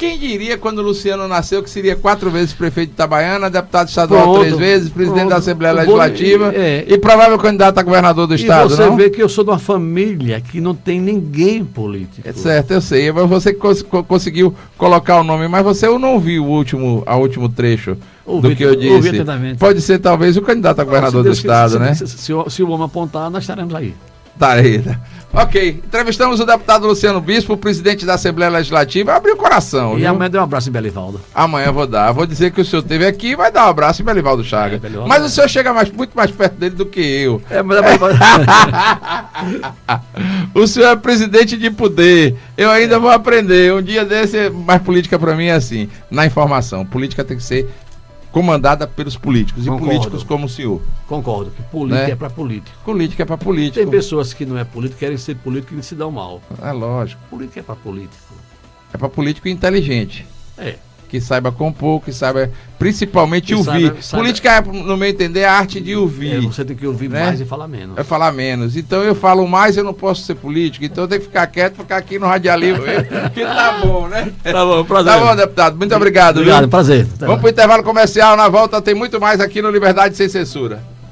Quem diria quando o Luciano nasceu que seria quatro vezes prefeito de Itabaiana, deputado estadual Pronto, três vezes, presidente pronto. da Assembleia vou- Legislativa é. e provável candidato a governador do E estado, você não? vê que eu sou de uma família que não tem ninguém político. É certo, eu sei. Mas você que cons- co- conseguiu colocar o nome, mas você não viu o último, a último trecho Ouvi- do que eu disse. Pode ser talvez o candidato a governador Se do estado, quiser, né? Se, se- se se o homem apontar, nós estaremos aí. Tá aí. né? Ok, entrevistamos o deputado Luciano Bispo, presidente da Assembleia Legislativa. Abriu o coração, E viu? amanhã dê um abraço em Belivaldo. Amanhã vou dar. Vou dizer que o senhor esteve aqui e vai dar um abraço em Belivaldo Chaga. É, Belivaldo Mas é. o senhor chega mais, muito mais perto dele do que eu. É, mas, o senhor é presidente de poder. Eu ainda vou aprender. Um dia desse, mais política pra mim é assim, na informação. Política tem que ser comandada pelos políticos. Concordo. E políticos como o senhor. Concordo, que política Né? é para político. Política é para político. Tem pessoas que não é político, querem ser político e se dão mal. É lógico. Política é para político. É para político inteligente. É. Que saiba compor, que saiba principalmente Que ouvir. saiba- saiba- Política é, no meu entender, a arte de ouvir. É, você tem que ouvir Né? mais e falar menos. É falar menos. Então eu falo mais, eu não posso ser político. Então eu tenho que ficar quieto, ficar aqui no radialismo, que tá bom, né? Tá bom, prazer. Tá bom, deputado. Muito obrigado. Obrigado, viu? prazer. Vamos pro intervalo comercial. Na volta tem muito mais aqui no Liberdade Sem Censura.